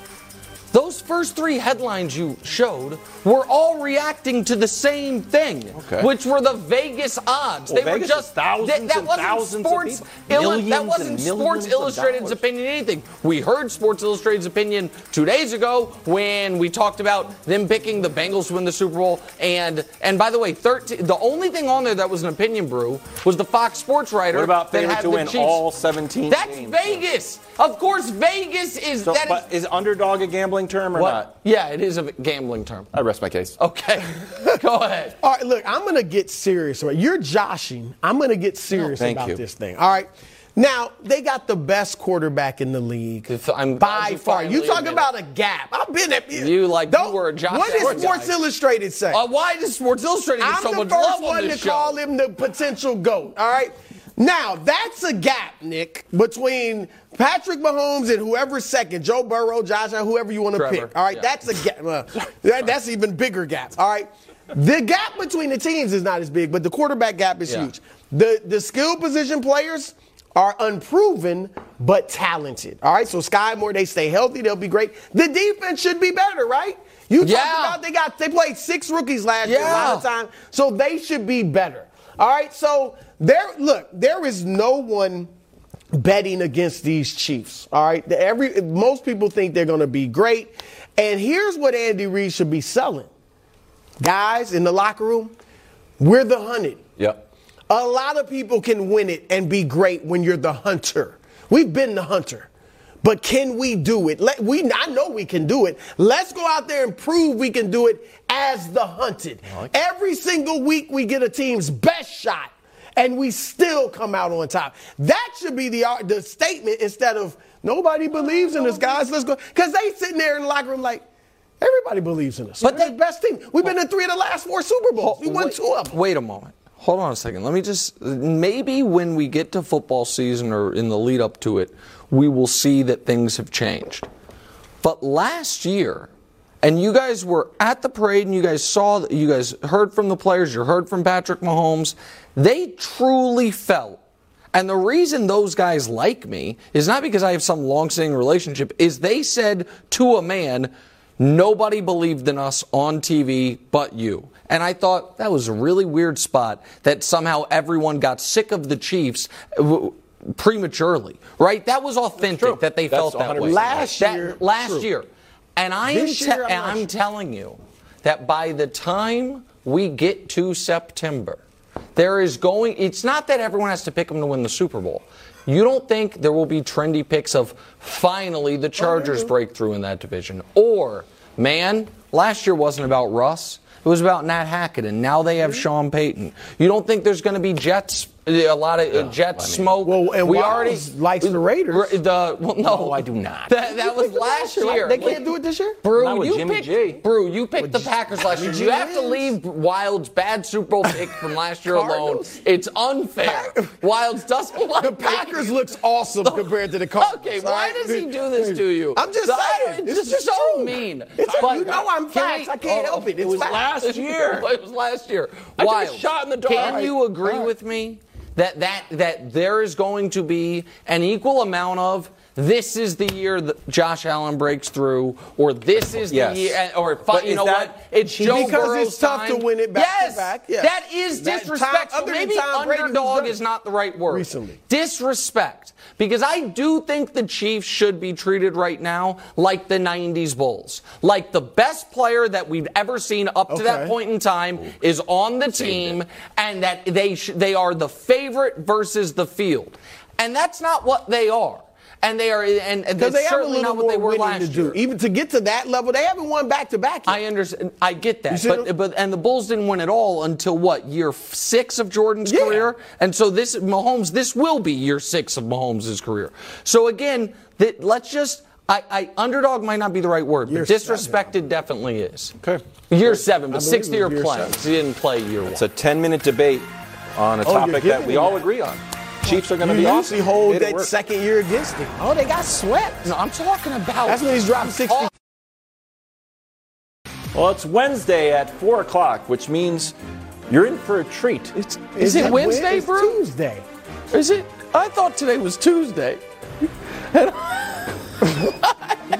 Those first three headlines you showed were all reacting to the same thing, Okay. which were the Vegas odds. Well, they were just thousands that, that and wasn't thousands of sports. people. Illu- that wasn't Sports Illustrated's opinion. Anything we heard Sports Illustrated's opinion two days ago when we talked about them picking the Bengals to win the Super Bowl. And and by the way, 13. The only thing on there that was an opinion brew was the Fox Sports writer What about favorite to win Chiefs. all 17 That's games? Vegas. Of course, Vegas is So, that is- is underdog a gambling term or what? not? Yeah, it is a gambling term. I rest my case. Okay, go ahead. All right, look, I'm going to get serious. Right? You're joshing. I'm going to get serious thank about you. this thing. All right. Now, they got the best quarterback in the league I'm by far. You talk admit about a gap. I've been at You like you Don't- were a Josh What does Sports guy. Illustrated say? Uh, why does Sports Illustrated get I'm so the first one to show? call him the potential GOAT. All right. Now, that's a gap, Nick, between Patrick Mahomes and whoever's second, Joe Burrow, Josh, whoever you want to pick. All right, yeah. that's a gap. Uh, that- that's even bigger gap. All right. The gap between the teams is not as big, but the quarterback gap is Yeah. huge. The the skill position players are unproven but talented. All right, so Skyy Moore, they stay healthy, they'll be great. The defense should be better, right? You Yeah. talked about they got they played six rookies last year a lot of time, so they should be better. All right, so there look, there is no one betting against these Chiefs. All right, The- every most people think they're going to be great, and here's what Andy Reid should be selling, guys in the locker room. We're the hunted. Yep. A lot of people can win it and be great when you're the hunter. We've been the hunter. But can we do it? Let, we, I know we can do it. Let's go out there and prove we can do it as the hunted. Every single week we get a team's best shot and we still come out on top. That should be the, uh, the statement instead of nobody believes in us, guys. Let's go. Because they sitting there in the locker room like, everybody believes in us. But We're the best team. We've been in three of the last four Super Bowls. We won wait, two of them. Wait a moment. Hold on a second. Let me just maybe when we get to football season or in the lead up to it, we will see that things have changed. But last year, and you guys were at the parade and you guys saw you guys heard from the players, you heard from Patrick Mahomes, they truly felt and the reason those guys like me is not because I have some long-standing relationship, is they said to a man, nobody believed in us on TV but you. And I thought that was a really weird spot that somehow everyone got sick of the Chiefs uh, prematurely, right? That was authentic that they That's felt that way. 100% Last That- last true. year. And I am te- I'm I'm telling you that by the time we get to September, there is going, it's not that everyone has to pick them to win the Super Bowl. You don't think there will be trendy picks of finally the Chargers break through in that division? Or, man, last year wasn't about Russ. It was about Nat Hackett, and now they have Sean Payton. You don't think there's going to be Jets, a lot of uh, Jets smoke? Well, and we Wildes already likes the Raiders. The, well, no, No, I do not. That, that was last year. They can't do it this year? Brew, Not with you Jimmy picked, G. Brew, you picked the Packers last year. Jimmy You have to leave Wildes's bad Super Bowl pick from last year alone. It's unfair. Wildes doesn't like The Packers looks awesome compared to the Cardinals. Okay, all why right? does he do this to you? I'm just So- saying. It's This just so true. mean. It's- But you know I'm can facts. I can't help it. It was last year. it was last year. I took a Wild. shot in the dark. Can you agree with me that, that that there is going to be an equal amount of this is the year that Josh Allen breaks through, or this is Yes. the year, or But you know that- what? It's Joe Because Burrow's it's tough to win it back to yes, back, yeah. that is That disrespectful. other Maybe Tom Brady, who's underdog is not the right word. recently. Disrespect. Because I do think the Chiefs should be treated right now like the 90s Bulls. Like the best player that we've ever seen up to that point in time is on the team and that they sh- they are the favorite versus the field. And that's not what they are. And they are and, and Because that's they have a certainly little not what they were last to do. year. Even to get to that level, they haven't won back to back. I understand. I get that, but them? but and the Bulls didn't win at all until what year six of Jordan's Yeah. career, and so this Mahomes, this will be year six of Mahomes' career. So again, that let's just. I, I underdog might not be the right word, Year but disrespected definitely is. Okay. Year seven, but believe sixth year was year playing. He didn't play year one. It's a 10 minute debate on a Oh, topic that we me all agree on. Chiefs are going to You be usually awesome. hold that work. second year against him. Oh, they got swept. No, I'm talking about. That's when he's dropping 60. Well, it's Wednesday at 4 o'clock, which means you're in for a treat. It's, is it that Wednesday, It's bro? Tuesday. Is it? I thought today was Tuesday.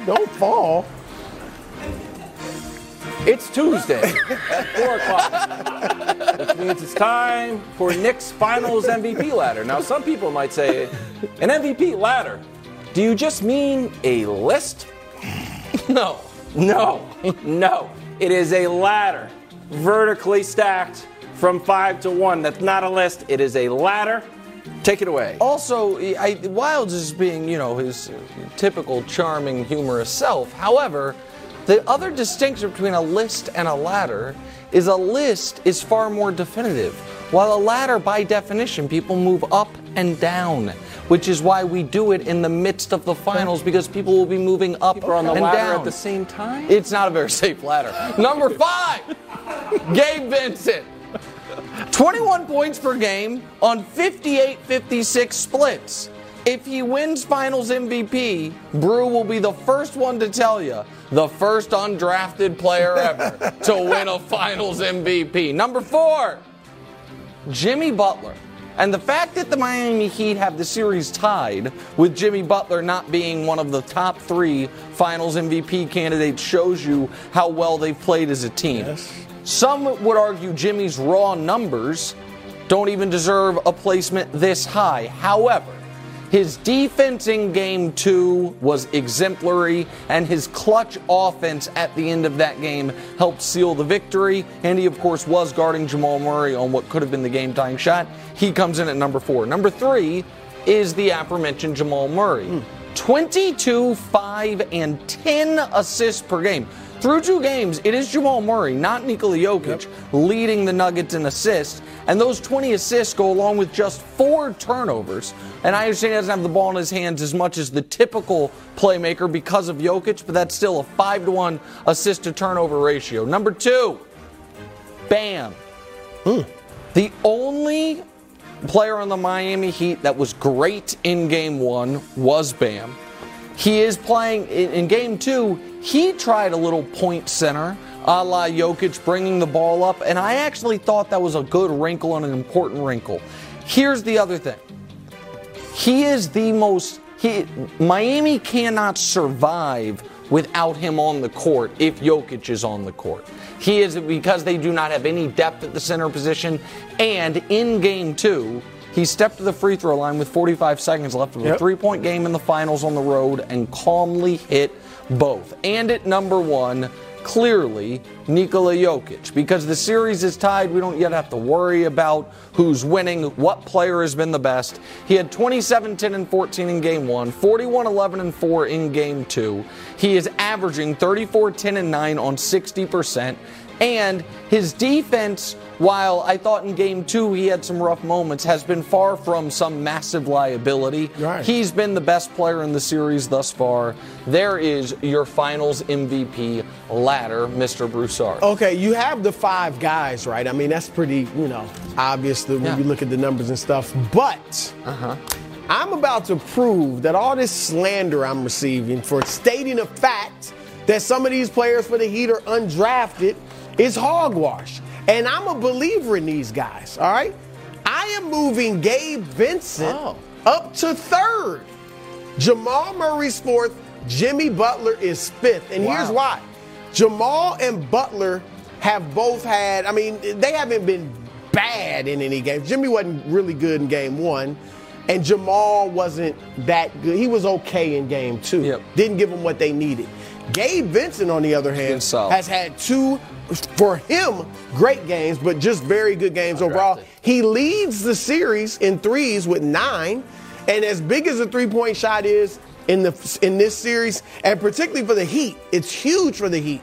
Don't fall. It's Tuesday at 4 o'clock, which means it's time for Nick's Finals MVP ladder. Now, some people might say, an MVP ladder. Do you just mean a list? No. No, no. It is a ladder, vertically stacked from five to one. That's not a list, it is a ladder. Take it away. Also, I, Wildes is being, you know, his typical charming, humorous self. However, the other distinction between a list and a ladder is a list is far more definitive, while a ladder, by definition, people move up and down, which is why we do it in the midst of the finals because people will be moving up People on the and ladder down. at the same time? It's not a very safe ladder. Number five, Gabe Vincent. 21 points per game on 58 56 splits. If he wins finals MVP, Brew will be the first one to tell you the first undrafted player ever to win a finals MVP. Number four, Jimmy Butler. And the fact that the Miami Heat have the series tied with Jimmy Butler not being one of the top three finals MVP candidates shows you how well they've played as a team. Some would argue Jimmy's raw numbers don't even deserve a placement this high. However, his defense in game two was exemplary, and his clutch offense at the end of that game helped seal the victory. And he, of course, was guarding Jamal Murray on what could have been the game tying shot. He comes in at number four. Number three is the aforementioned Jamal Murray hmm. 22, 5, and 10 assists per game. Through two games, it is Jamal Murray, not Nikola Jokic, leading the Nuggets in assists. And those 20 assists go along with just four turnovers. And I understand he doesn't have the ball in his hands as much as the typical playmaker because of Jokic, but that's still a 5 to 1 assist to turnover ratio. Number two, Bam. Hmm. The only player on the Miami Heat that was great in game one was Bam. He is playing in, game two. He tried a little point center a la Jokic, bringing the ball up, and I actually thought that was a good wrinkle and an important wrinkle. Here's the other thing he is the most. He, Miami cannot survive without him on the court if Jokic is on the court. He is because they do not have any depth at the center position. And in game two, he stepped to the free throw line with 45 seconds left of a Yep. three point game in the finals on the road and calmly hit both. And at number one, clearly Nikola Jokic. Because the series is tied, we don't yet have to worry about who's winning, what player has been the best. He had 27, 10, and 14 in game one, 41, 11, and 4 in game two. He is averaging 34, 10, and 9 on 60%. And his defense, while I thought in game two he had some rough moments, has been far from some massive liability. Right. He's been the best player in the series thus far. There is your finals MVP ladder, Mr. Broussard. Okay, you have the five guys, right? I mean, that's pretty, you know, obvious when Yeah. you look at the numbers and stuff. But Uh-huh. I'm about to prove that all this slander I'm receiving for stating a fact that some of these players for the Heat are undrafted is hogwash. And I'm a believer in these guys, all right? I am moving Gabe Vincent Oh. up to third. Jamal Murray's fourth, Jimmy Butler is fifth. And here's why Jamal and Butler have both had, I mean, they haven't been bad in any games. Jimmy wasn't really good in game one, and Jamal wasn't that good. He was okay in game two. Didn't give them what they needed. Gabe Vincent, on the other hand, has had two, for him, great games, but just very good games overall. He leads the series in threes with nine, and as big as a three-point shot is in the in this series, and particularly for the Heat, it's huge for the Heat.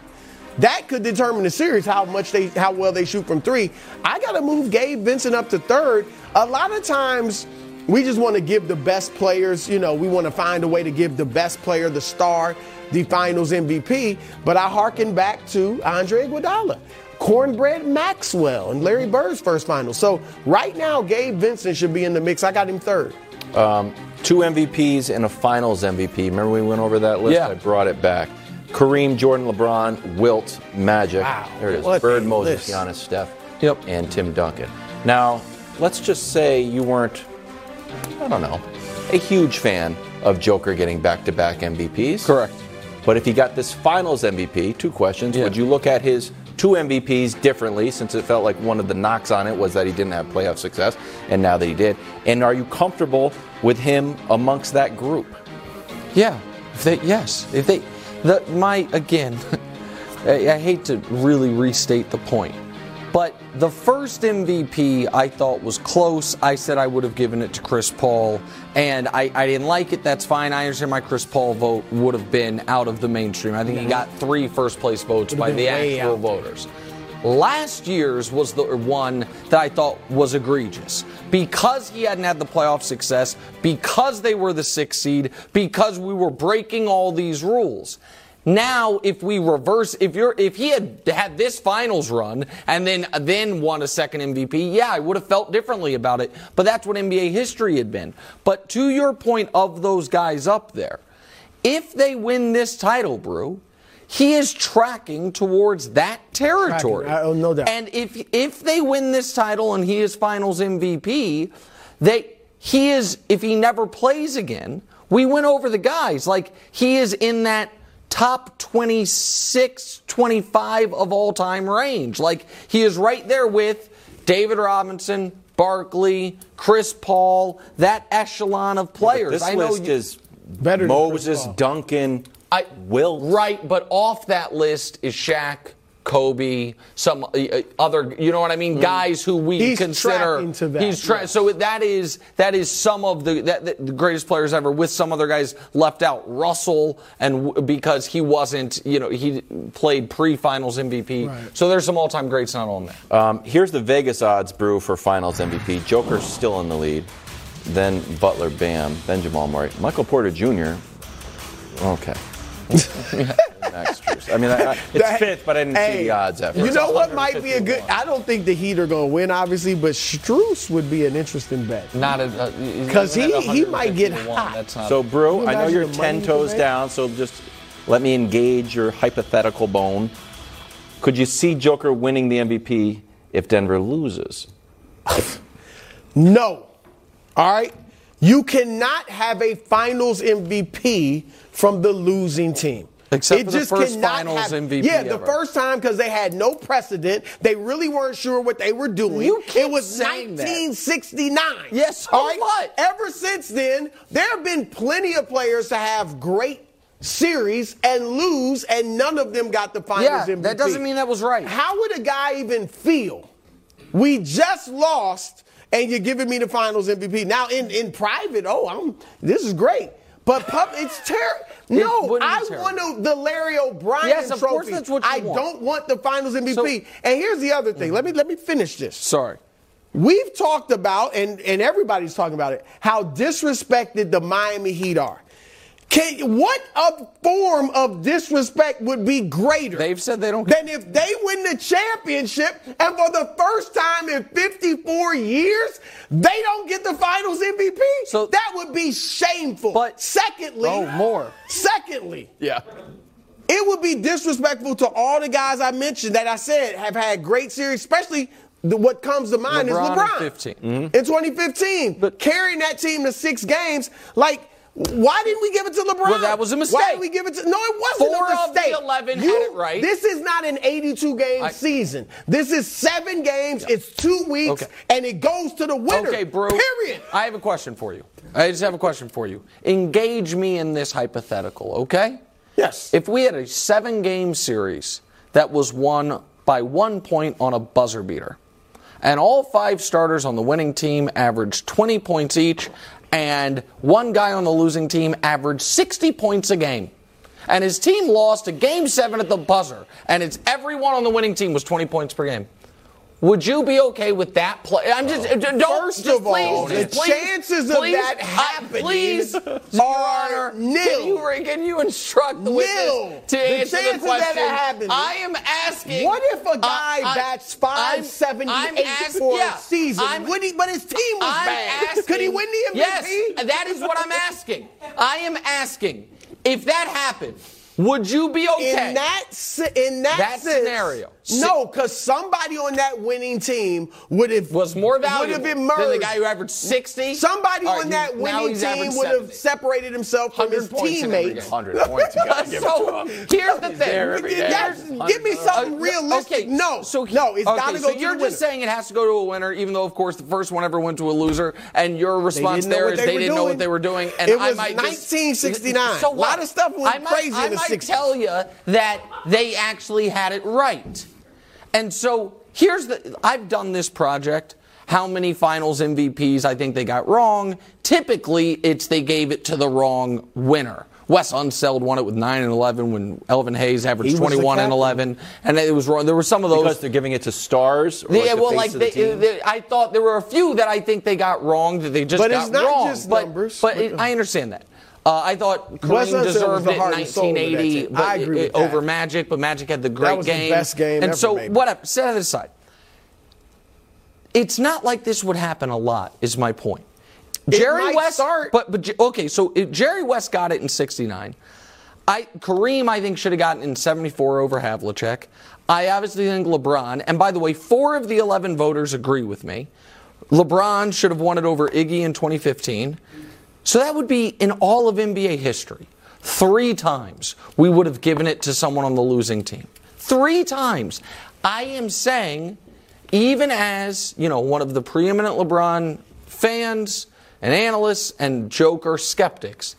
That could determine the series how much they how well they shoot from three. I got to move Gabe Vincent up to third. A lot of times we just want to give the best players, you know, we want to find a way to give the best player, the star, the finals MVP. But I hearken back to Andre Iguodala, Cornbread Maxwell, and Larry Bird's first final. So right now, Gabe Vincent should be in the mix. I got him third. Um, two MVPs and a Finals MVP. Remember we went over that list? Yeah. I brought it back. Kareem, Jordan, LeBron, Wilt, Magic. Wow. There it is. What Bird, a Moses, list. Giannis, Steph, yep. and Tim Duncan. Now, let's just say you weren't, I don't know, a huge fan of Joker getting back-to-back MVPs. Correct. But if he got this Finals MVP, two questions: Would you look at his two MVPs differently, since it felt like one of the knocks on it was that he didn't have playoff success, and now that he did? And are you comfortable with him amongst that group? Yeah. If they, yes. If they, the, my again, I, I hate to really restate the point, but the first MVP I thought was close. I said I would have given it to Chris Paul, and I, I didn't like it. That's fine. I understand my Chris Paul vote would have been out of the mainstream. I think he got three first place votes by the actual out. voters. Last year's was the one that I thought was egregious because he hadn't had the playoff success, because they were the sixth seed, because we were breaking all these rules. Now, if we reverse, if you're, if he had had this finals run and then then won a second MVP, yeah, I would have felt differently about it. But that's what NBA history had been. But to your point of those guys up there, if they win this title, Brew, he is tracking towards that territory. Tracking, I- oh, no doubt. And if if they win this title and he is Finals MVP, they he is if he never plays again. We went over the guys like he is in that top 26 25 of all time range. Like he is right there with David Robinson Barkley Chris Paul that echelon of players. This I know list you- is Better Moses, Chris Duncan, I, Wilt. Right, but off that list is Shaq, Kobe, some uh, uh, other, you know what I mean, guys who we Mm. He's consider. tracking to that, He's tra- yeah. so that is that is some of the that, that- the greatest players ever. With some other guys left out, Russell, and w- because he wasn't, you know, he played pre-finals MVP. So there's some all-time greats not on there. Um, here's the Vegas odds brew for Finals MVP. Joker's still in the lead. Then Butler, Bam. Then Jamal Murray. Michael Porter Jr. Okay. Max Strus. I mean, I, I, it's That- fifth, but I didn't see the odds after. You know what might be a good? I don't think the Heat are going to win, obviously, but Strus would be an interesting bet. Not a uh, uh, Because he, he might get hot. That's not So, Brew, I know you're 10 toes down, so just let me engage your hypothetical bone. Could you see Joker winning the MVP if Denver loses? No. All right? You cannot have a finals MVP from the losing team. Except for the first finals MVP Yeah, the ever. first time because they had no precedent. They really weren't sure what they were doing. You keep it was saying that. 1969. Yes, so All right? what? Ever since then, there have been plenty of players to have great series and lose, and none of them got the finals Yeah, MVP. that doesn't mean that was right. How would a guy even feel? We just lost, and you're giving me the Finals MVP. Now, in, in private, oh, I'm this is great, but pub, it's terrible. No, wouldn't I terrible. want the Larry O'Brien Yes, of trophy. course that's what you I want. don't want the Finals MVP. So- and here's the other thing. Mm-hmm. Let me let me finish this. Sorry. We've talked about, and, and everybody's talking about it, how disrespected the Miami Heat are. Can, what a form of disrespect would be greater? They've said they don't- Than if they win the championship and for the first time in 54 years, they don't get the finals MVP? So- that would be shameful. But- secondly, Oh, more. Secondly, Yeah. it would be disrespectful to all the guys I mentioned that I said have had great series, especially the, what comes to mind LeBron is in LeBron 15. in 2015, But- carrying that team to six games. Like Why didn't we give it to LeBron? Well, that was a mistake. Why did we give it to? No, it wasn't Four a of the mistake. 11 had it right. This is not an 82 game I- season. This is seven games. It's two weeks, Okay. and it goes to the winner. Okay, bro. Period. I have a question for you. I just have a question for you. Engage me in this hypothetical, okay? Yes. If we had a seven game series that was won by one point on a buzzer beater, and all five starters on the winning team averaged 20 points each, and one guy on the losing team averaged 60 points a game, and his team lost a game seven at the buzzer, and it's everyone on the winning team was 20 points per game. Would you be okay with that play? I'm just uh, don't. First just of all, please, the please, chances of please, that uh, happening please, are nil. Can you, can you instruct the Nil. witness to The answer the question? that happening- I am asking. What if a guy uh, I- bats five I'm- I'm ask- for yeah, a season? I'm- Would he, but his team was I'm bad. asking, Could he win the MVP? Yes, that is what I'm asking. I am asking if that happened, would you be okay? In that in that, That sense, scenario. No, because somebody on that winning team would have was more would valuable have emerged. than the guy who averaged 60. Somebody right, on that winning team would have separated himself from his points in every teammates. game. 100 points. You gotta give so here's the thing. there every day. Yes, give me something Uh, realistic. Okay, no, so no, it's okay, got to so go to you're just winner. saying it has to go to a winner, even though, of course, the first one ever went to a loser, and your response there is they they didn't know what they were doing, and It I was might just- 1969. So A lot of stuff went I might, crazy I in the might tell you that they actually had it right, and so here's the. I've done this project. How many finals MVPs I think they got wrong? Typically, it's they gave it to the wrong winner. Wes Unseld won it with 9 and 11 when Elvin Hayes averaged 21 and 11. And it was wrong. There were some of those. Because they're giving it to stars. Or Yeah, like well, like the they, I thought there were a few that I think they got wrong that they just But got it's not wrong. just but numbers. but it, I understand that. Uh, I thought Kareem deserved it in heart and soul of that 1980 team. but I agree with uh, over. Magic, but Magic had the great was the game. best game And ever, so, maybe. whatever. Set it aside. It's not like this would happen a lot. Is my point. Jerry might West, start. but but okay. So Jerry West got it in '69. I Kareem, I think, should have gotten in '74 over Havlicek. I obviously think LeBron, and by the way, four of the 11 voters agree with me. LeBron should have won it over Iggy in 2015. So that would be in all of NBA history. Three times we would have given it to someone on the losing team. Three times. I am saying, even as, you know, one of the preeminent LeBron fans and analysts and Joker skeptics,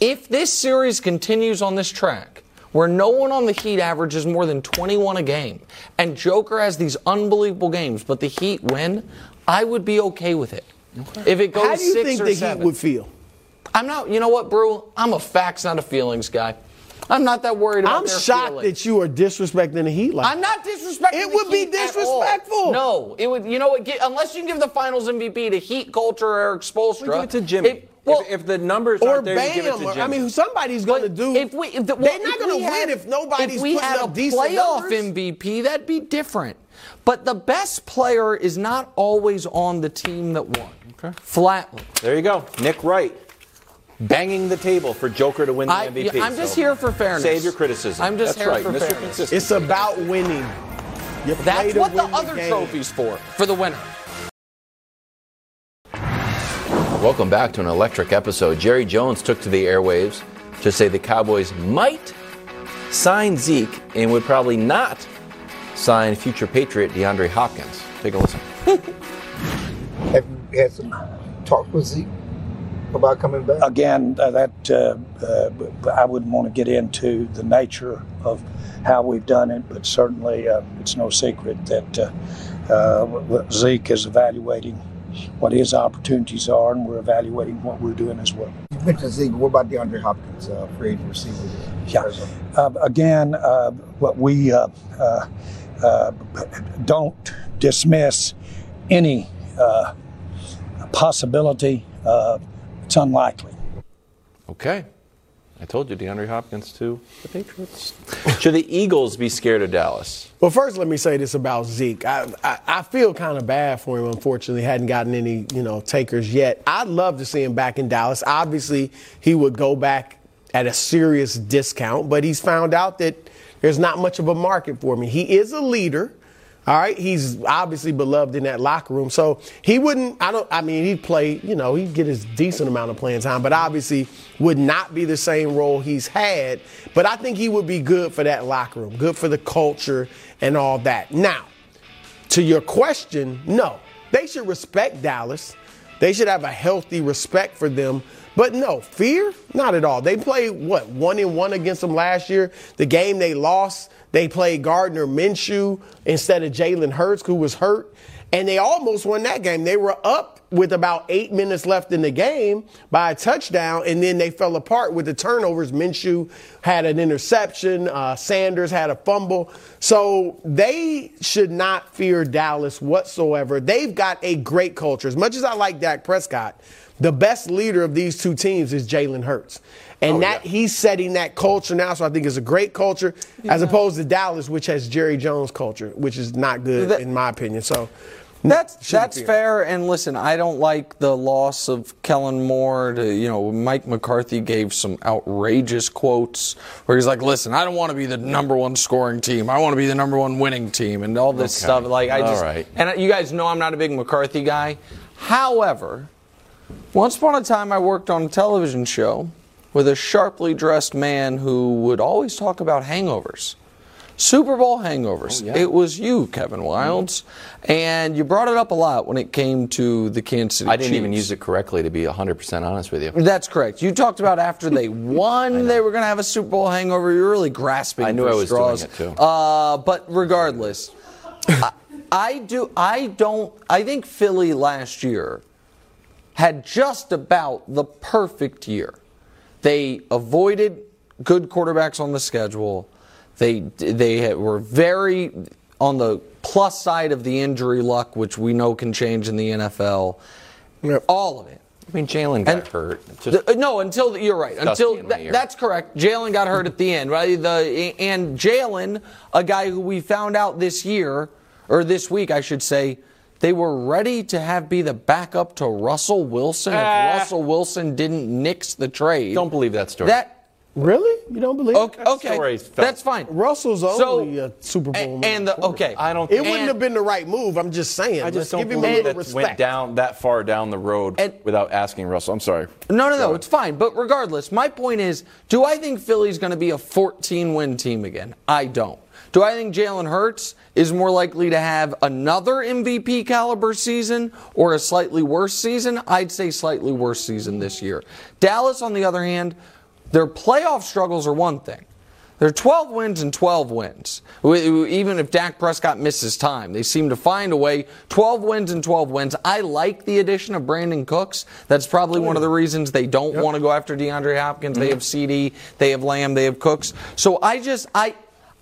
if this series continues on this track, where no one on the Heat averages more than 21 a game, and Joker has these unbelievable games, but the Heat win, I would be okay with it. If it goes How do you think the seven. Heat would feel? I'm not. You know what, Brew? I'm a facts, not a feelings guy. I'm not that worried about it. I'm their shocked feelings. that you are disrespecting the Heat like I'm not disrespecting. It the would be Heat at disrespectful. No, it would. You know what? Get, unless you can give the Finals MVP to Heat culture or Erik Spoelstra, Well, give it to Jimmy. If, well, if, if the numbers or aren't there, you give it Bam. to Or, Jimmy. I mean, somebody's going to do. If we, if the, well, they're not going to win if nobody's if we putting had up a decent playoff numbers. MVP, that'd be different. But the best player is not always on the team that won. Okay. Flatly. there you go. Nick Wright. Banging the table for Joker to win the I, MVP. yeah, I'm just So here for fairness. Save your criticism. I'm just That's here right, for Mr. fairness. Consistent. it's about winning. You That's what the win other game. trophy's for, for the winner. Welcome back to an electric episode. Jerry Jones took to the airwaves to say the Cowboys might sign Zeke and would probably not sign future Patriot DeAndre Hopkins. Take a listen. Had some talk with Zeke about coming back? Again, uh, that uh, uh, I wouldn't want to get into the nature of how we've done it, but certainly uh, it's no secret that uh, uh, Zeke is evaluating what his opportunities are, and we're evaluating what we're doing as well. You mentioned Zeke. What about DeAndre Hopkins, uh, free agent receiver? Yeah. Uh, again, uh, what we uh, uh, uh, don't dismiss any uh, possibility. Uh, it's unlikely. Okay. I told you DeAndre Hopkins to the Patriots. Should the Eagles be scared of Dallas? Well, first, let me say this about Zeke. I, I, I feel kind of bad for him. Unfortunately, hadn't gotten any you know takers yet. I'd love to see him back in Dallas. Obviously, he would go back at a serious discount, but he's found out that there's not much of a market for me. He is a leader, All right, he's obviously beloved in that locker room, so he wouldn't. I don't. I mean, he'd play. You know, he'd get his decent amount of playing time, but obviously would not be the same role he's had. But I think he would be good for that locker room, good for the culture and all that. Now, to your question, no, they should respect Dallas. They should have a healthy respect for them. But no, fear? Not at all. They played what, one and one against them last year. The game they lost, they played Gardner Minshew instead of Jalen Hurts, who was hurt. And they almost won that game. They were up with about eight minutes left in the game by a touchdown, and then they fell apart with the turnovers. Minshew had an interception, uh, Sanders had a fumble. So they should not fear Dallas whatsoever. They've got a great culture. As much as I like Dak Prescott, the best leader of these two teams is Jalen Hurts. And Oh, that he's setting that culture now, so I think it's a great culture, as opposed to Dallas, which has Jerry Jones culture, which is not good in my opinion. So That's that's fair. And listen, I don't like the loss of Kellen Moore. To you know, Mike McCarthy gave some outrageous quotes where he's like, "Listen, I don't want to be the number one scoring team. I want to be the number one winning team," and all this Okay. stuff. Like I All just right. and you guys know I'm not a big McCarthy guy. However, once upon a time, I worked on a television show with a sharply dressed man who would always talk about hangovers. Super Bowl hangovers. It was you, Kevin Wildes, and you brought it up a lot when it came to the Kansas City I didn't even use it correctly, to be 100% honest with you. That's correct. You talked about after they won, they were going to have a Super Bowl hangover. You're really grasping. I knew I was doing straws. it, too. Uh, but regardless, I, I do. I don't. I think Philly last year had just about the perfect year. They avoided good quarterbacks on the schedule. They they were very on the plus side of the injury luck, which we know can change in the NFL. All of it. I mean, Jalen got hurt. The- no, until the, you're right. Until in my that- ear. that's correct. Jalen got hurt at the end, right? The and Jalen, a guy who we found out this year or this week, I should say, they were ready to have be the backup to Russell Wilson Ah. if Russell Wilson didn't nix the trade. Don't believe that story. That Really? You don't believe? okay, okay story's felt. that's fine. Russell's So- only a Super Bowl. and, and the okay, I don't It wouldn't have been the right move. I'm just saying. I just Let's don't give him a believe little that respect. went down that far down the road And- without asking Russell. I'm sorry. No, no, no, it's fine. But regardless, my point is do I think Philly's going to be a 14 win team again? I don't. Do I think Jalen Hurts is more likely to have another MVP caliber season or a slightly worse season? I'd say slightly worse season this year. Dallas, on the other hand, their playoff struggles are one thing. They're 12 wins and 12 wins. Even if Dak Prescott misses time, they seem to find a way. 12 wins and 12 wins. I like the addition of Brandin Cooks. That's probably one of the reasons they don't want to go after DeAndre Hopkins. They mm-hmm. have CeeDee, they have Lamb, they have Cooks. So I just I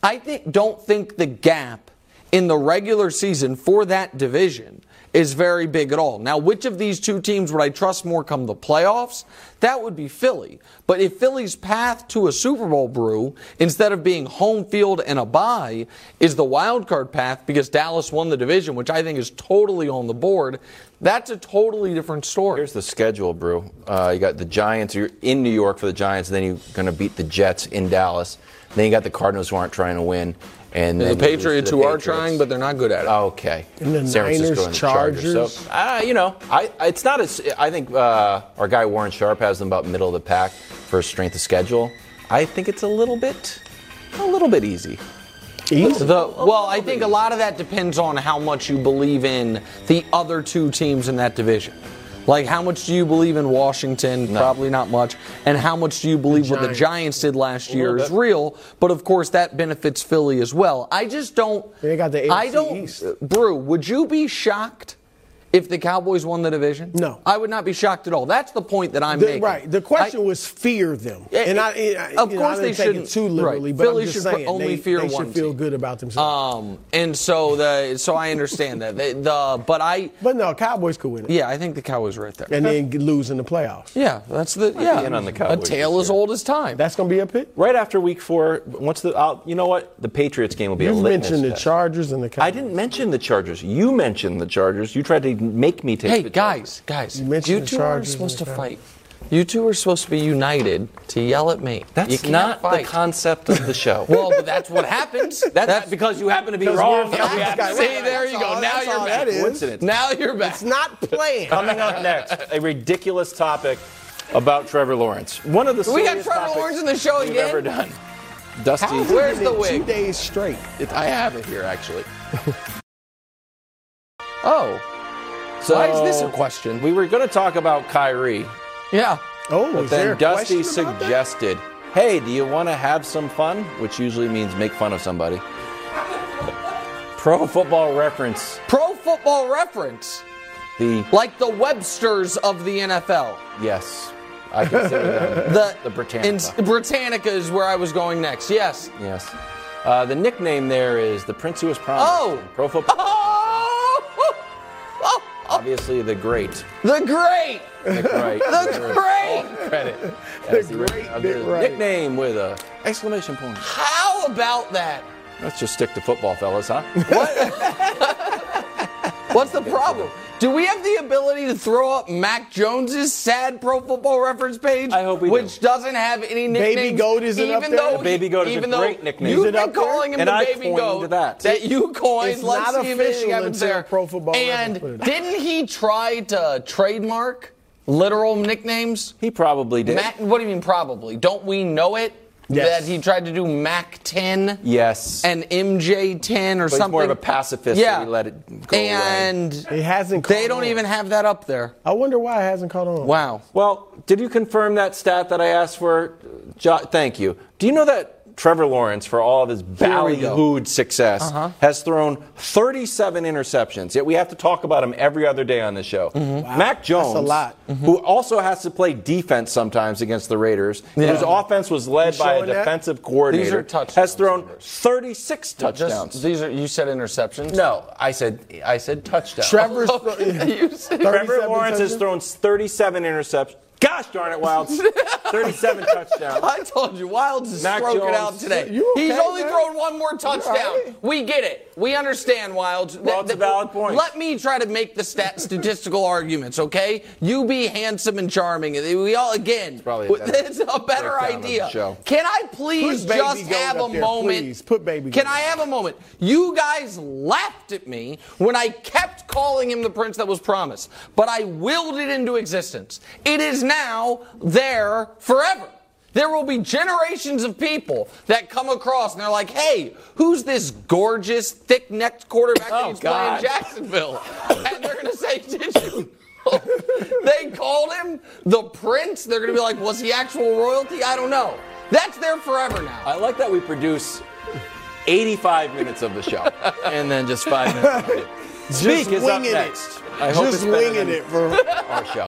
I think don't think the gap in the regular season for that division is very big at all. Now, which of these two teams would I trust more come the playoffs? That would be Philly. But if Philly's path to a Super Bowl brew, instead of being home field and a bye, is the wild card path because Dallas won the division, which I think is totally on the board, that's a totally different story. Here's the schedule, Brew. Uh, you got the Giants. You're in New York for the Giants. Then you're going to beat the Jets in Dallas. Then you got the Cardinals who aren't trying to win. And the then you lose to Patriots the who are trying, but they're not good at it. Okay. And the San Francisco Niners, and the Chargers. Chargers. So, uh, you know, I, it's not as. I think uh, our guy Warren Sharp has them about middle of the pack for strength of schedule. I think it's a little bit, a little bit easy. Easy. The, well, I think a lot of that depends on how much you believe in the other two teams in that division. Like, how much do you believe in Washington? Probably not much. And how much do you believe what the Giants. Giants did last year is real? But of course, that benefits Philly as well. I just don't. They got the I don't. East. Brew, would you be shocked if the Cowboys won the division? No. I would not be shocked at all. That's the point that I'm The- making. right. The question I- was fear them, Yeah, and I, it- I of you know, I course didn't they take shouldn't- it too literally, right. but Philly I'm just should saying only they, fear they one should feel team. good about themselves. Um, and so the so I understand that the, the but I but no, Cowboys could win it, yeah I think the Cowboys are right there. and then lose in the playoffs. yeah, that's the yeah in on the Cowboys. a tale as old as time. That's going to be a pick. Right after Week Four, once the I'll, you know what the Patriots game will be a You litmus mentioned the test. Chargers and the Cowboys. I didn't mention the Chargers. You mentioned the Chargers. You tried to make me take. hey the guys, guys, You you two aren't supposed the to fight. You two are supposed to be united to yell at me. That's You can't fight. the concept of the show. Well, but that's what happens. That's, because you happen to be wrong. we're we have See, say there That's you go. all- now you're all back. Coincidence. Now you're back. It's not playing. Coming up next, a ridiculous topic about Trevor Lawrence. One of the We got Trevor Lawrence in the show we've again? ever done. Dusty, How is he Where's the it wig? Two days straight. It- I have it here actually. Oh. So Why is this a question? We were going to talk about Kyrie, Yeah. Oh, but is there then a Dusty question suggested, "Hey, do you want to have some fun?" Which usually means make fun of somebody. Pro Football Reference, Pro football reference. the Like the Websters of the NFL. yes, I consider them The, the Britannica. in- Britannica is where I was going next. Yes. yes, uh, the nickname there is the Prince who was promised. Oh. Pro Football. Oh, oh, Obviously, the great the great. The great. The great. Credit. as the great the. Nickname with a exclamation point. How about that? Let's just stick to football, fellas, huh? What? What's the problem? Do we have the ability to throw up Mac Jones's sad Pro Football Reference page? I hope we do. Which doesn't have any nicknames. Baby Goat isn't even up there? Though The Baby Goat is a even though great nickname. You've been calling him And the I Baby Goat that. you coined. It's Let's not see official anything happens until there. Pro Football and Reference put didn't he try to trademark literal nicknames? He probably did. Mac, what do you mean probably? Don't we know it? Yes. That he tried to do Mac 10 yes. and MJ 10 or but he's something. more of a pacifist. Yeah. He let it go away. and It hasn't. they don't on. even have that up there. I wonder why it hasn't caught on. Wow. Well, did you confirm that stat that I asked for? Jo- thank you. Do you know that Trevor Lawrence, for all of his ballyhooed success, Uh-huh. has thrown 37 interceptions? Yet we have to talk about him every other day on this show. Mm-hmm. Mac Jones, a lot. who also has to play defense sometimes against the Raiders, Yeah. whose offense was led by a showing that? defensive coordinator, These are touchdowns has thrown numbers. 36 touchdowns. Just, these are you said interceptions. no, I said I said touchdowns. Trevor's. Said- Trevor 37 Lawrence has thrown 37 interceptions. Gosh darn it, Wildes. 37 touchdowns. I told you, Wildes is Mac stroking Jones. out today. Okay, He's only man? thrown one more touchdown. right. We get it. We understand, Wildes. Well, it's a valid point. Let me try to make the stat statistical arguments, okay? You be handsome and charming. We all again. it's, probably a better it's a better breakdown of the idea. show. Can I please just have a there, moment? please. Put Baby Can I have a moment? You guys laughed at me when I kept calling him the prince that was promised, but I willed it into existence. It is now there forever. There will be generations of people that come across and they're like, hey, who's this gorgeous, thick necked quarterback Oh, that's God. playing Jacksonville? And they're going to say, did you? they called him the prince. They're going to be like, was he actual royalty? I don't know. That's there forever now. I like that we produce 85 minutes of the show and then just five minutes. of it. Speak Just is up winging it. I hope Just it's winging than it for. our show.